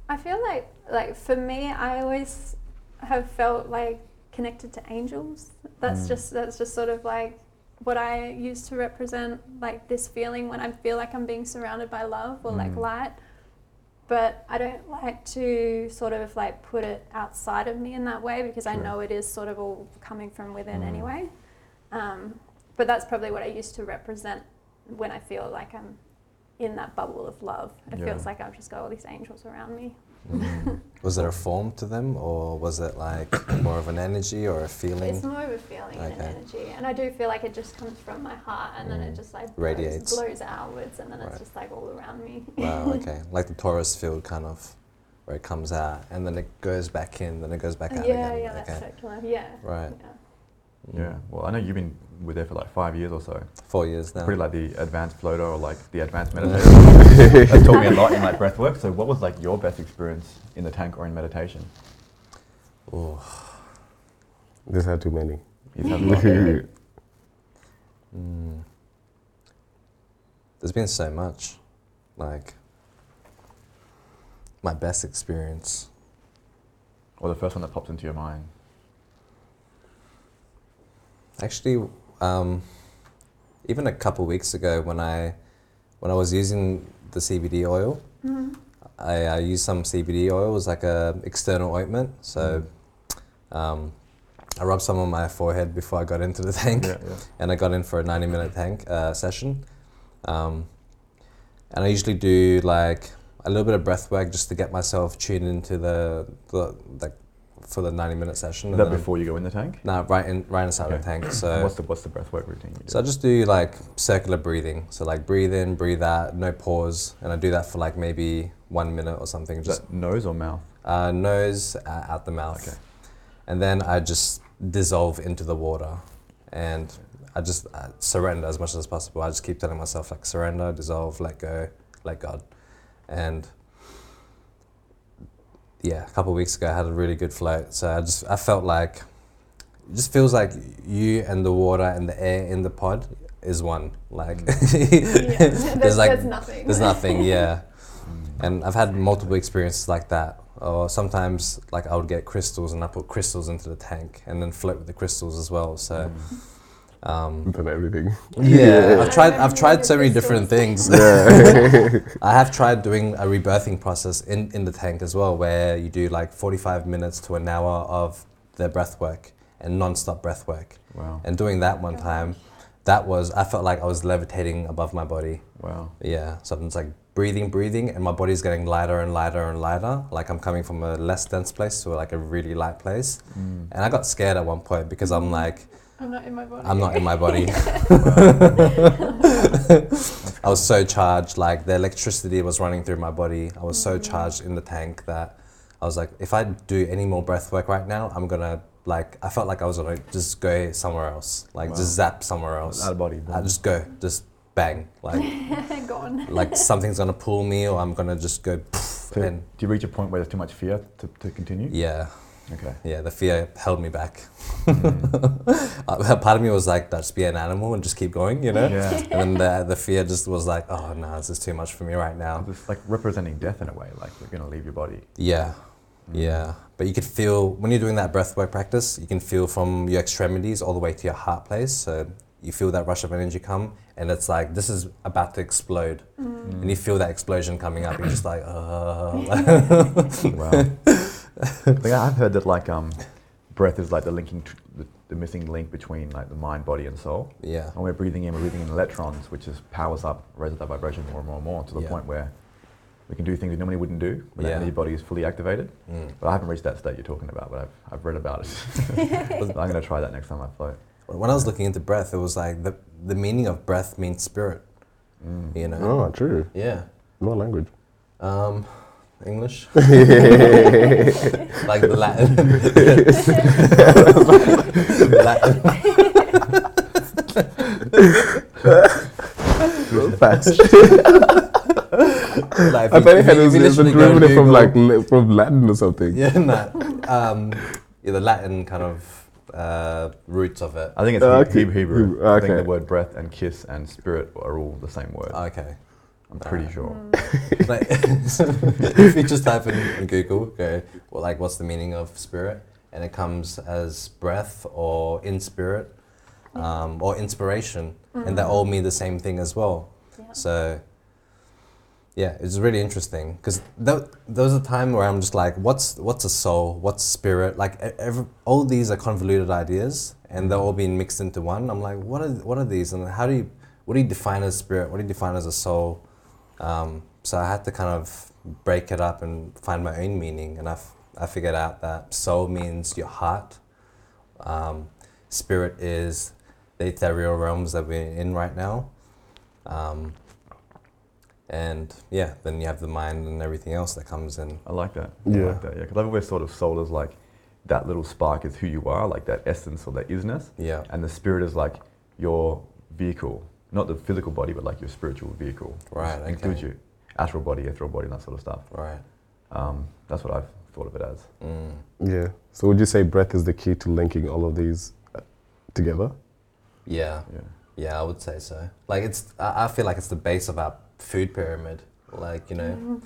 I feel like like for me, I always have felt like connected to angels. That's Mm. just that's just sort of like what I use to represent like this feeling when I feel like I'm being surrounded by love or like Mm. light. But I don't like to sort of like put it outside of me in that way because I know it is sort of all coming from within Mm. anyway. Um, but that's probably what I used to represent when I feel like I'm in that bubble of love. It Yeah. feels like I've just got all these angels around me. Mm. Was there a form to them, or was it like more of an energy or a feeling? It's more of a feeling and an energy, and I do feel like it just comes from my heart, and then it Mm. just like Radiates. blows, outwards, and then Right. it's just like all around me. Wow. Okay. Like the torus field, kind of, where it comes out and then it goes back in, then it goes back out yeah, again. yeah, that's okay. circular. Yeah. Right. Yeah. Yeah. Well, I know you've been with there for like five years or so. Four years now. Pretty like the advanced floater or like the advanced meditator. That's taught me a lot in like breath work. So what was like your best experience in the tank or in meditation? Oh, Just had too many. You've had yeah. Mm. There's been so much. Like, my best experience. Or the first one that pops into your mind. Actually, um, even a couple weeks ago when I when I was using the CBD oil, Mhm. I, I used some CBD oil as like a external ointment. So Mm. um, I rubbed some on my forehead before I got into the tank, Yeah, yeah. and I got in for a 90 minute tank uh, session. Um, and I usually do like a little bit of breath work just to get myself tuned into the, the like for the 90 minute session. That then- before you go in the tank? No, right in right inside the Okay. tank. So what's the what's the breath work routine you do? so I just do like circular breathing. So like breathe in, breathe out, no pause, and I do that for like maybe one minute or something. Just nose or mouth? uh, nose uh, out the mouth, Okay. and then I just dissolve into the water, and I just uh, surrender as much as possible. I just keep telling myself like surrender, dissolve, let go, let God, and yeah, a couple of weeks ago I had a really good float. So I just I felt like it just feels like you and the water and the air in the pod is one. Like Yeah. there's, there's like there's nothing. there's nothing, yeah. Mm. And I've had multiple experiences like that. Or sometimes, like I would get crystals and I put crystals into the tank and then float with the crystals as well. So, Mm. Um, Done everything. yeah, I've tried. I've tried so many different things. Yeah. I have tried doing a rebirthing process in, in the tank as well, where you do like 45 minutes to an hour of the breath work and non-stop breath work. Wow. And doing that one time, that was I felt like I was levitating above my body. Wow. Yeah, so I'm just like breathing, breathing, and my body's getting lighter and lighter and lighter. Like I'm coming from a less dense place to like a really light place. Mm. And I got scared at one point because I'm like, I'm not in my body. I'm not in my body. I was so charged, like the electricity was running through my body. I was so Mm. charged in the tank that I was like, if I do any more breath work right now, I'm gonna like, I felt like I was gonna just go somewhere else, like Wow. just zap somewhere else. Out of body. I just go, just bang, like Gone. like something's gonna pull me or I'm gonna just go poof, So and do you reach a point where there's too much fear to, to continue? yeah, Okay. yeah, the fear held me back. Mm. Uh, Part of me was like, just be an animal and just keep going, you know? Yeah. And then the, the fear just was like, oh no, this is too much for me right now. It's like representing death in a way, like you're going to leave your body. Yeah, yeah. But you could feel, when you're doing that breathwork practice, you can feel from your extremities all the way to your heart place. So you feel that rush of energy come and it's like, this is about to explode. Mm. And you feel that explosion coming up. and You're just like, uh, Wow. Like, I've heard that like um, breath is like the linking, tr- the the missing link between like the mind, body, and soul. Yeah. And we're breathing in, we're breathing in electrons, which is powers up, raises that vibration more and more and more to the Yeah. point where we can do things we normally wouldn't do when Yeah. the energy body is fully activated. Mm. But I haven't reached that state you're talking about, but I've, I've read about it. I'm going to try that next time I float. When I was looking into breath, it was like the the meaning of breath means spirit. Mm. You know. Oh, true. Yeah. No language. Um, English. like the Latin. Latin. Fast. Like, I if thought it had if you it's literally derivative from like from Latin or something. Yeah, no. Um, yeah, the Latin kind of uh, roots of it. I think it's Uh, He- okay. Hebrew. Hebrew. Hebrew, I think the word breath and kiss and spirit are all the same word. Okay. I'm pretty uh, sure. like, if you just type in, in Google, go, well, like, what's the meaning of spirit? And it comes as breath or in spirit um, or inspiration. And they all mean the same thing as well. Yeah. So, yeah, it's really interesting because th- there was a time where I'm just like, what's what's a soul? What's spirit? Like, every, all these are convoluted ideas, and they're all being mixed into one. I'm like, what are what are these? And how do you what do you define as spirit? What do you define as a soul? Um, so I had to kind of break it up and find my own meaning, and I, f- I figured out that soul means your heart. Um, spirit is the ethereal realms that we're in right now. Um, and yeah, then you have the mind and everything else that comes in. I like that. Yeah. I like that. Yeah. Because I've always thought of soul as like that little spark is who you are, like that essence or that isness. Yeah, And the spirit is like your vehicle, not the physical body, but like your spiritual vehicle. Right, Which Includes okay. you. Astral body, ethereal body, and that sort of stuff. right. Um, that's what I've thought of it as. Mm. Yeah. So would you say breath is the key to linking all of these uh, together? Yeah, Yeah. yeah, I would say so. Like it's, I I feel like it's the base of our food pyramid. Like you know, Mm-hmm.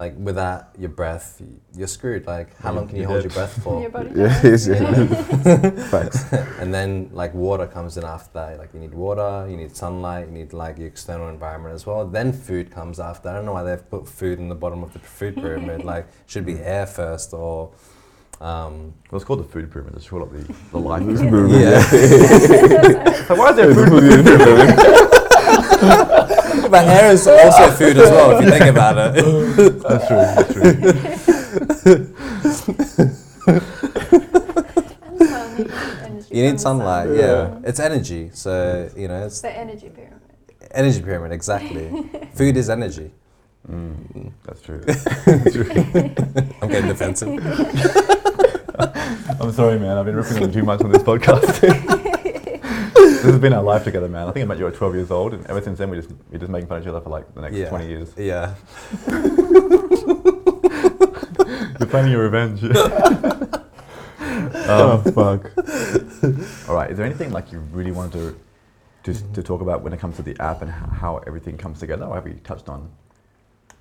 Like without your breath, you're screwed. Like how long can you you're hold your breath for? Your body Yeah. yes, yeah. Facts. and then like water comes in after that. Like you need water, you need sunlight, you need like your external environment as well. Then food comes after. I don't know why they've put food in the bottom of the food pyramid. like should be air first or. Um, Well, it's called the food pyramid. It's called the, the life It's pyramid. booming, yeah. so why is there food but hair is also food as well if you think about it. That's true. That's true. You need energy You need from the sun. sunlight. Yeah. Yeah. it's energy. So you know, it's It's the energy pyramid. energy pyramid exactly. food is energy. Mm, that's true. I'm getting defensive. I'm sorry, man. I've been ripping on you too much on this podcast. This has been our life together, man. I think I met you at 12 years old, and ever since then, we just we're just making fun of each other for like the next Yeah. 20 years. Yeah. You're planning your revenge. Oh fuck. All right. Is there anything like you really wanted to just to talk about when it comes to the app and how, how everything comes together? Or have we touched on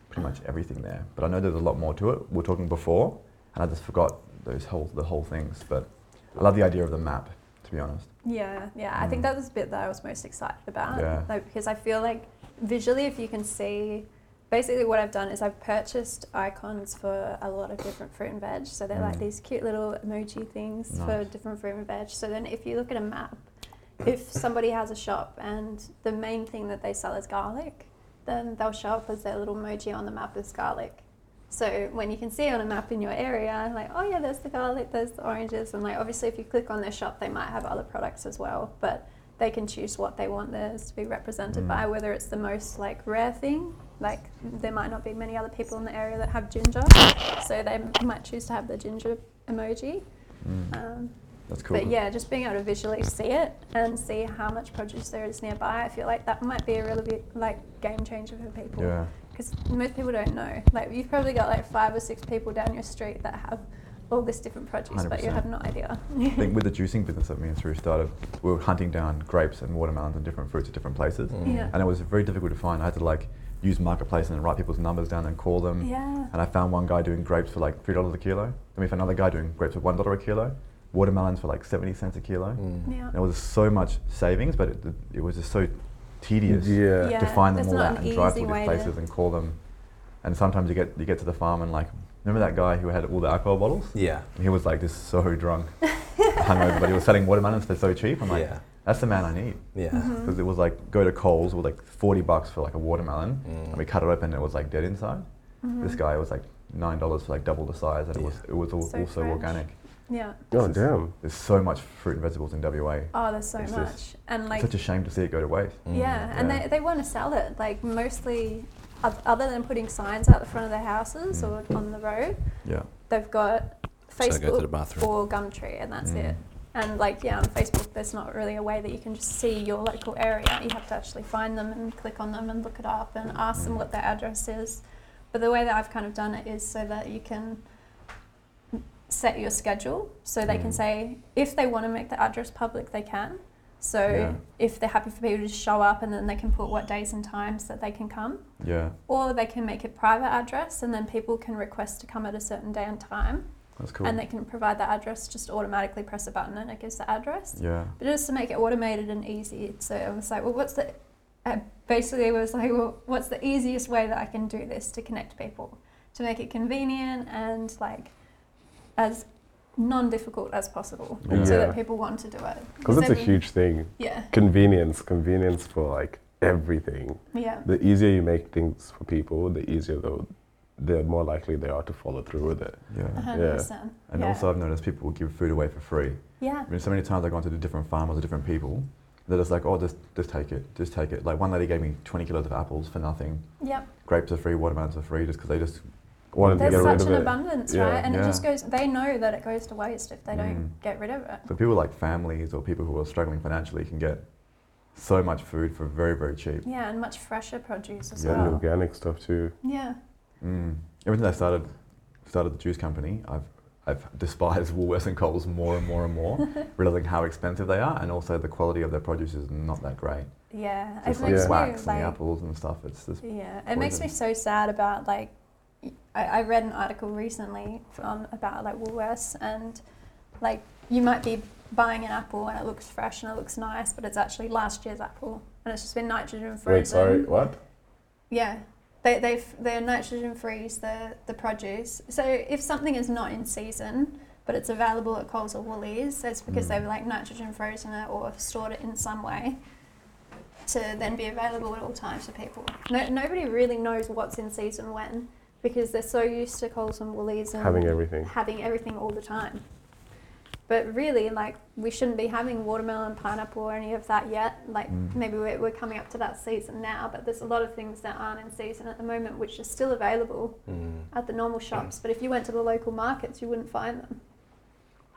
pretty much everything there? But I know there's a lot more to it. We are talking before, and I just forgot those whole the whole things. But I love the idea of the map, be honest. Yeah, yeah. I think Mm. that was the bit that I was most excited about. Yeah. Like, because I feel like visually, if you can see, basically what I've done is I've purchased icons for a lot of different fruit and veg. So they're like Mm. these cute little emoji things for different fruit and veg. So then if you look at a map, if somebody has a shop and the main thing that they sell is garlic, then they'll show up as their little emoji on the map as garlic. So when you can see on a map in your area, like, oh yeah, there's the garlic, there's the oranges, and like obviously if you click on their shop, they might have other products as well, but they can choose what they want theirs to be represented Mm. by, whether it's the most like rare thing, like there might not be many other people in the area that have ginger, so they might choose to have the ginger emoji. Mm, Um, that's cool. but yeah, just being able to visually see it and see how much produce there is nearby, I feel like that might be a really big like game changer for people Yeah. Because most people don't know. Like you've probably got like five or six people down your street that have all this different produce, but you have no idea. I think with the juicing business that me and Suru started, we were hunting down grapes and watermelons and different fruits at different places. Mm. Yeah. And it was very difficult to find. I had to like use marketplace and write people's numbers down and call them. yeah. And I found one guy doing grapes for like three dollars a kilo. Then we found another guy doing grapes for one dollar a kilo. Watermelons for like seventy cents a kilo. Mm. Yeah. There was so much savings, but it, it was just so tedious Yeah. Yeah. to find them there's all out an and drive to all these places to- and call them. And sometimes you get you get to the farm and like remember that guy who had all the alcohol bottles? Yeah. He was like just so drunk. hungover, but he was selling watermelons for so cheap. I'm like, yeah, that's the man I need. yeah. Mm-hmm. Because it was like, go to Coles with like 40 bucks for like a watermelon, and we Mm. cut it open and it was like dead inside. Mm-hmm. This guy was like $9 for like double the size, and it was, it was al- So also fresh. organic. Yeah. Oh damn. There's so much fruit and vegetables in WA. Oh, there's so It's much. just- and like, it's such a shame to see it go to waste. Mm. yeah, and Yeah. they, they want to sell it. Like, mostly, other than putting signs out the front of their houses Mm. or on the road, Yeah. they've got So go the Facebook bathroom. or Gumtree, and that's Mm. it. And like, yeah, on Facebook, there's not really a way that you can just see your local area. You have to actually find them and click on them and look it up and ask them Mm. what their address is. But the way that I've kind of done it is so that you can set your schedule so they can Mm. say if they want to make the address public, they can. So Yeah. if they're happy for people to show up and then they can put what days and times that they can come, Yeah. or they can make it private address and then people can request to come at a certain day and time That's cool. and they can provide that address, just automatically press a button and it gives the address. yeah. But just to make it automated and easy, so I was like, well, what's the, I basically was like, well, what's the easiest way that I can do this to connect people, to make it convenient and like as non-difficult as possible, Yeah. so Yeah. that people want to do it. Because it's a every- huge thing. Yeah, Convenience, convenience for like everything. yeah, The easier you make things for people, the easier though, the more likely they are to follow through with it. Yeah. hundred Yeah. And yeah. also, I've noticed people will give food away for free. yeah, I mean, so many times I've gone to the different farmers or different people, they're just like, oh, just, just take it, just take it. Like one lady gave me 20 kilos of apples for nothing. yep. Grapes are free, watermelons are free, just because they just Wanted to There's get rid such an abundance, Yeah. right? And it just goes. They know that it goes to waste if they don't Mm. get rid of it. So people like families or people who are struggling financially can get so much food for very, very cheap. Yeah, and much fresher produce as Yeah. And well. organic stuff too. Yeah. Mm. Ever since I started started the juice company, I've I've despised Woolworths and Coles more and more and more, realizing how expensive they are, and also the quality of their produce is not that great. Yeah, Just it like makes wax me and like the apples and stuff. It's just yeah, it makes me so sad about like I, I read an article recently from about like Woolworths and like you might be buying an apple and it looks fresh and it looks nice, but it's actually last year's apple and it's just been nitrogen frozen. Wait, sorry, what? Yeah. They they they nitrogen freeze the the produce. So if something is not in season but it's available at Coles or Woolies, it's because Mm. they've like nitrogen frozen it or stored it in some way to then be available at all times for people. No, nobody really knows what's in season when because they're so used to Coles and Woolies and Having everything. having everything all the time. But really, like, we shouldn't be having watermelon, pineapple, or any of that yet. Like, Mm. maybe we're, we're coming up to that season now, but there's a lot of things that aren't in season at the moment, which are still available Mm. at the normal shops. But if you went to the local markets, you wouldn't find them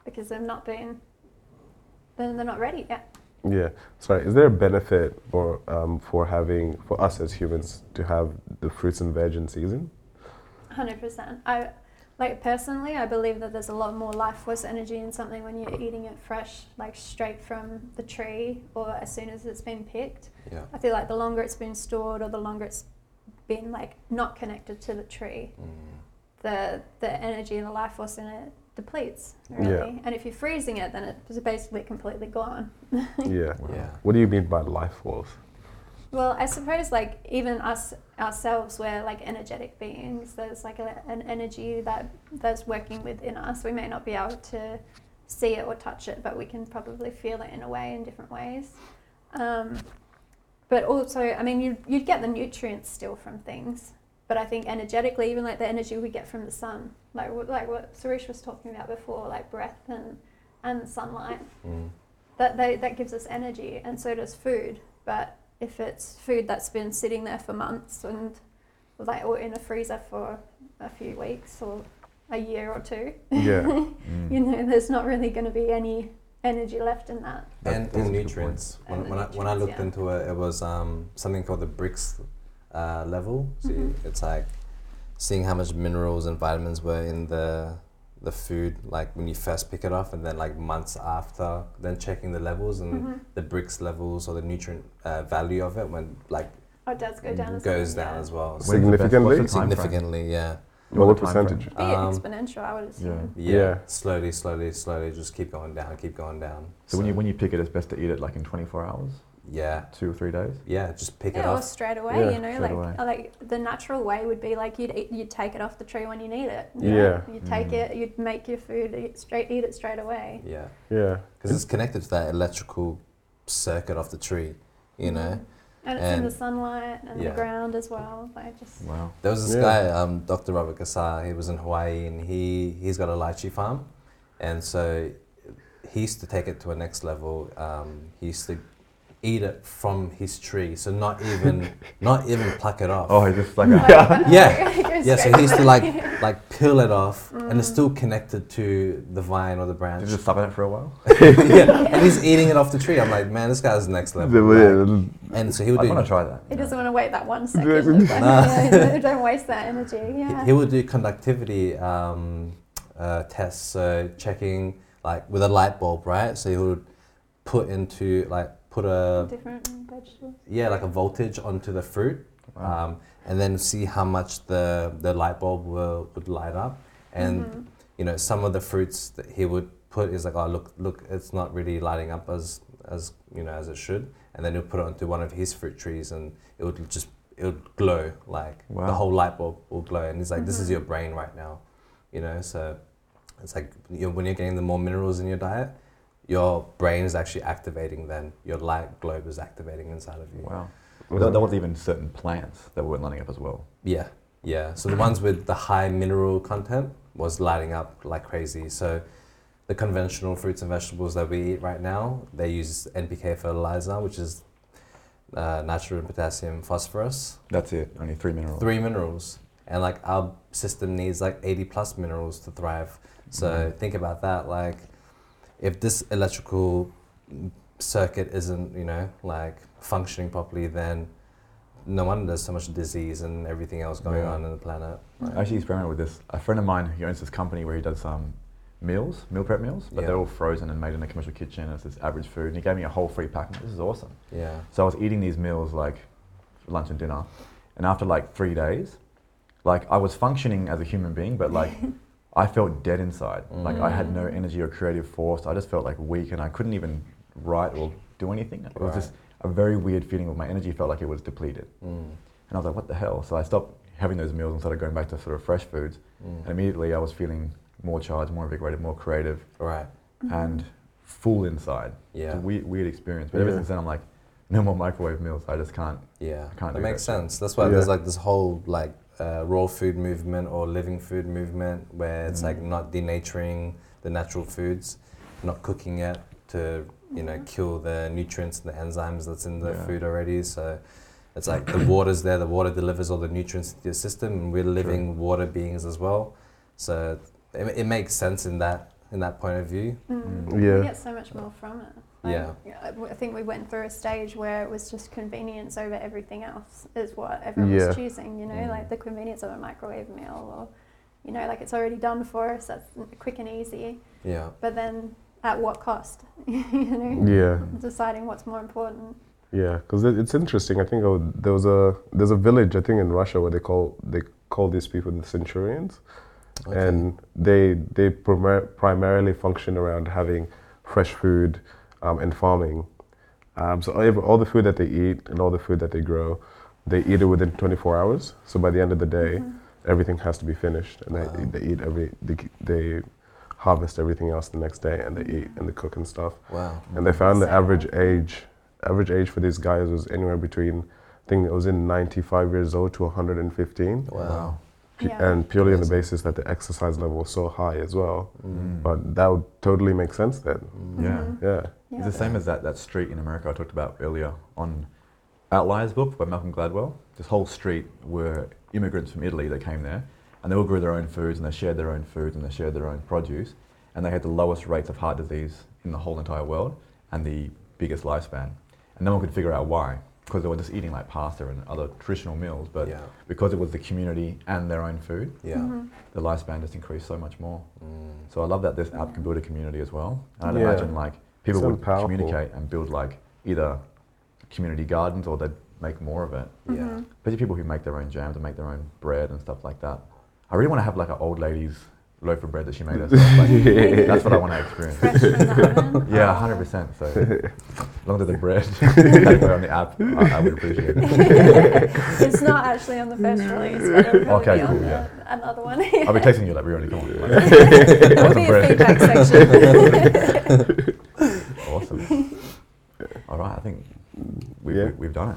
because they've not been, then they're not ready yet. Yeah. Sorry. Is there a benefit for um, for having for us as humans to have the fruits and veg in season? Hundred percent. I like personally, I believe that there's a lot more life force energy in something when you're eating it fresh, like straight from the tree or as soon as it's been picked. Yeah. I feel like the longer it's been stored or the longer it's been like not connected to the tree, Mm. the the energy and the life force in it depletes really. Yeah. And if you're freezing it, then it's basically completely gone. Yeah. Wow. Yeah. What do you mean by life force? Well, I suppose like even us ourselves, we're like energetic beings. There's like a, an energy that that's working within us. We may not be able to see it or touch it, but we can probably feel it in a way in different ways. Um, but also, I mean, you you'd get the nutrients still from things, but I think energetically, even like the energy we get from the sun, like what- like what Suresh was talking about before, like breath and and sunlight Mm. that they, that gives us energy and so does food but if it's food that's been sitting there for months and like or in a freezer for a few weeks or a year or two Yeah. Mm. you know there's not really going to be any energy left in that That- and, that's and a good nutrients. And When, the when, I, when I looked yeah. into it, it was um, something called the Brix uh, level. So Mhm. it's like seeing how much minerals and vitamins were in the the food, like when you first pick it off, and then like months after, then checking the levels and Mhm. the Brix levels or the nutrient uh, value of it when like oh it does go down as goes well, down yeah. as well. When's the best- Significantly? the time frame? Significantly, yeah. What What's the time frame? percentage? Um, exponential i would assume Yeah, Yeah. slowly, slowly, slowly, just keep going down, keep going down. So when you when you pick it, it's best to eat it like in 24 hours. Yeah, two or three days. yeah. Just pick it Yeah, or off. straight away, Yeah, you know, like away. like the natural way would be like you'd eat, you'd take it off the tree when you need it. you Yeah. know? You'd take Mm. it, you'd make your food, eat straight, eat it straight away. Yeah, Yeah. because it's connected to that electrical circuit off the tree. You know, And it's in the sunlight and Yeah. the ground as well. Like just Wow. there was this Yeah. guy, um, Dr. Robert Cassar. He was in Hawaii, and he he's got a lychee farm, and so he used to take it to a next level. Um, he used to eat it from his tree, so not even not even pluck it off. Oh, it's just like like a, that. Yeah. Yeah, so straight he used to like like peel it off, and it's Mm. still connected to the vine or the did branch. you just suck on it for a while? yeah, and he's eating it off the tree. I'm like, man, this guy's next level. Like, and so he would I want to try that. He yeah. doesn't want to wait that one second. Yeah. Like, Nah. yeah, don't waste that energy. he- Yeah. He would do conductivity um, uh, tests, so checking like with a light bulb, right? So he would put into like put a Different vegetables. yeah like a voltage onto the fruit, Wow. um, and then see how much the the light bulb will, would light up, and Mhm. you know some of the fruits that he would put is like oh look look it's not really lighting up as as you know as it should and then he'll put it onto one of his fruit trees and it would just it would glow like the whole light bulb will glow and he's like this is Mhm. your brain right now you know so it's like you know, when you're getting the more minerals in your diet your brain is actually activating then your light globe is activating inside of you Wow. There, there was even certain plants that weren't lighting up as well. Yeah, yeah. So the ones with the high mineral content was lighting up like crazy. So the conventional fruits and vegetables that we eat right now, they use NPK fertilizer, which is uh, nitrogen, potassium, phosphorus, That's it. Only three minerals. three minerals. And like our system needs like 80 plus minerals to thrive. So Mhm. think about that. Like if this electrical circuit isn't, you know, like functioning properly, then no wonder there's so much disease and everything else going Yeah. on in the planet. I actually experimented with this. A friend of mine, he owns this company where he does um, meals, meal prep meals, but Yeah. they're all frozen and made in a commercial kitchen. It's this average food. And he gave me a whole free pack. This is awesome. Yeah. So I was eating these meals like lunch and dinner. And after like three days, like I was functioning as a human being, but like I felt dead inside. Like I had no Mm. energy or creative force. I just felt like weak and I couldn't even write or do anything. It was Right. just a very weird feeling where my energy felt like it was depleted. Mm. And I was like, what the hell? So I stopped having those meals and started going back to sort of fresh foods. And Mm. immediately I was feeling more charged, more invigorated, more creative, Right. and full inside. It's Yeah. a weird, weird experience. But ever since then, I'm like, no more microwave meals. I just can't. Yeah, can't that makes that sense. That's why Yeah. there's like this whole like uh, raw food movement or living food movement where it's like Mm. not denaturing the natural foods, not cooking it to you know kill the nutrients and the enzymes that's in the Yeah. food already. So it's like the water's there. The water delivers all the nutrients to your system, and we're living water beings as well. So it, it makes sense in that in that point of view. Mm. Mm. Yeah. We get so much more from it. Yeah. I I think we went through a stage where it was just convenience over everything else is what everyone Yeah. was choosing, you know, Mm. like the convenience of a microwave meal or, you know, like it's already done for us, that's quick and easy. Yeah. But then at what cost? you know, Yeah. deciding what's more important. Yeah, because it's interesting. I think there was a there's a village I think in Russia where they call they call these people the centurions, Okay. and they they primar- primarily function around having fresh food um, and farming. Um, so all the food that they eat and all the food that they grow, they eat it within 24 hours. So by the end of the day, Mhm. everything has to be finished, and Wow. they, they eat every they, they harvest everything else the next day, and they eat and they cook and stuff. wow. And they found the average age, average age for these guys was anywhere between, I think it was in 95 years old to 115, Wow. Pu- Yeah. and purely on the basis that the exercise level was so high as well. Mm. But that would totally make sense then. Mm. Yeah. Mhm. Yeah, Yeah. It's the same as that, that street in America I talked about earlier on Outliers book by Malcolm Gladwell. This whole street were immigrants from Italy that came there, and they all grew their own foods, and they shared their own foods, and they shared their own produce, and they had the lowest rates of heart disease in the whole entire world, and the biggest lifespan. And no one could figure out why, because they were just eating like pasta and other traditional meals, but yeah. because it was the community and their own food, Yeah. Mhm. the lifespan just increased so much more. Mm. So I love that this app can build a community as well. And I'd Yeah. imagine like people So would powerful. communicate and build like either community gardens or they'd make more of it. Yeah. Mhm. Especially people who make their own jams and make their own bread and stuff like that. I really want to have like an old ladies loaf of bread that she made herself. Like, that's what I want to experience. Fresh from the oven. Yeah, hundred percent. So, as long as the bread category on the app, I, I would appreciate it. it's not actually on the first release, but it'll probably Okay, be cool, the, yeah. another one. I'll be texting you like, Rioni, come on. There'll be a bread. feedback section. Awesome. All right, I think we've, Yeah. we've done it.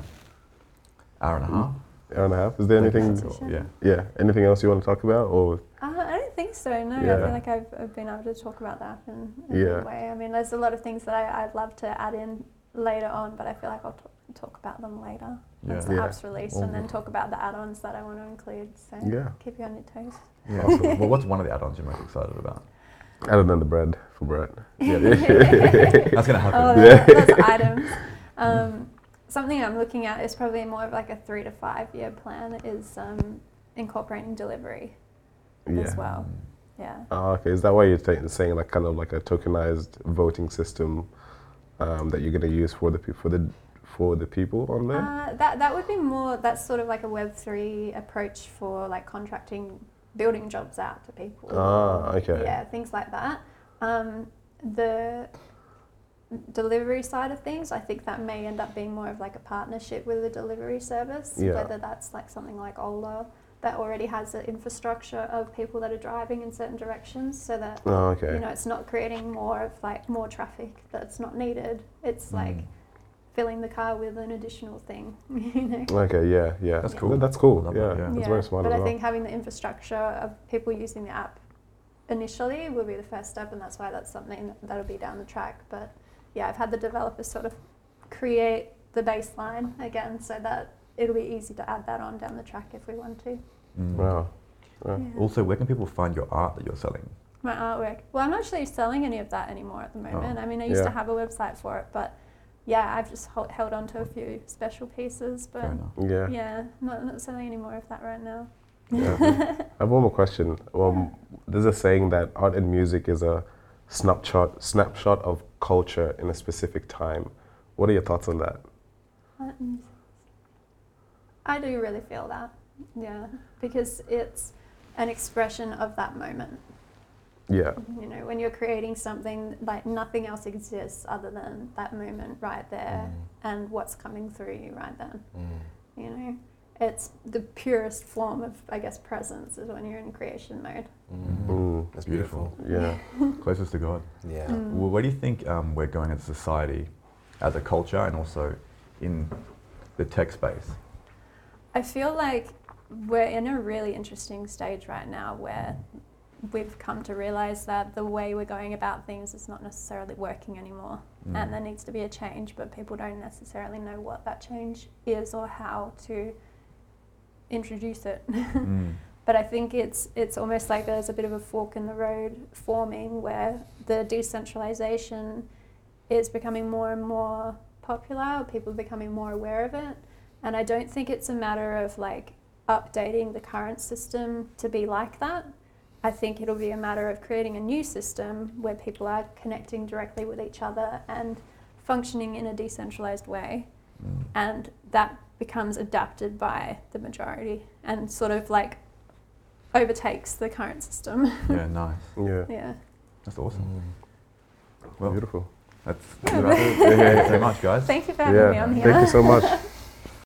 Hour and a half. Hour and a half. Is there anything? Yeah. Yeah. Anything else you want to talk about, or Uh, I don't think so. No, I feel like I've, I've been able to talk about that in, in a Yeah. good way. I mean, there's a lot of things that I, I'd love to add in later on, but I feel like I'll talk, talk about them later once Yeah. the Yeah. app's released, and then talk about the add-ons that I want to include. So yeah, keep you on your toes. Yeah. Awesome. Well, what's one of the add-ons you're most excited about? other than the bread for bread. Yeah, that's gonna happen. Oh, Yeah. that, that's items. Um, something I'm looking at is probably more of like a three to five year plan. Is um, incorporating delivery Yeah. as well. Yeah. Oh, okay. Is that why you're saying like kind of like a tokenized voting system um, that you're going to use for the pe- for the for the people on there? Uh, that that would be more. That's sort of like a Web three approach for like contracting, building jobs out to people. Ah, okay. Yeah, things like that. Um, the delivery side of things, I think that may end up being more of like a partnership with a delivery service. Yeah. Whether that's like something like Ola that already has an infrastructure of people that are driving in certain directions, so that oh, okay. you know it's not creating more of like more traffic that's not needed. It's like Mm. filling the car with an additional thing. You know. okay. Yeah. Yeah. That's Yeah. cool. That's cool. Love Yeah. that, yeah. That's very smart but as I well. think having the infrastructure of people using the app initially will be the first step, and that's why that's something that'll be down the track. But yeah, I've had the developers sort of create the baseline again, so that it'll be easy to add that on down the track if we want to. Mm. Wow. Yeah. Yeah. Also, where can people find your art that you're selling? My artwork. Well, I'm not actually selling any of that anymore at the moment. I mean, I used Oh, Yeah. to have a website for it, but yeah, I've just held, held on to a few special pieces. But Yeah. yeah, not, not selling any more of that right now. Yeah. I have one more question. Um, there's a saying that art and music is a snapshot snapshot of culture in a specific time. What are your thoughts on that? I do really feel that, yeah, because it's an expression of that moment. Yeah. You know, when you're creating something, like nothing else exists other than that moment right there and what's coming through you right then. Mm. You know, it's the purest form of, I guess, presence is when you're in creation mode. Mm. Mm, That's Beautiful. beautiful. yeah. Closest to God. Yeah. Mm. Well, where do you think um, we're going as a society, as a culture, and also in the tech space? I feel like we're in a really interesting stage right now where we've come to realize that the way we're going about things is not necessarily working anymore. Mm. And there needs to be a change, but people don't necessarily know what that change is or how to introduce it. Mm. But I think it's it's almost like there's a bit of a fork in the road forming where the decentralization is becoming more and more popular, people are becoming more aware of it. And I don't think it's a matter of like updating the current system to be like that. I think it'll be a matter of creating a new system where people are connecting directly with each other and functioning in a decentralized way Mm. and that becomes adapted by the majority and sort of like overtakes the current system. Yeah, nice. Yeah. yeah. That's awesome. Mm. Well, Beautiful. that's good. Thank you so much, guys. Thank you for having Yeah. me on here. Thank you so much.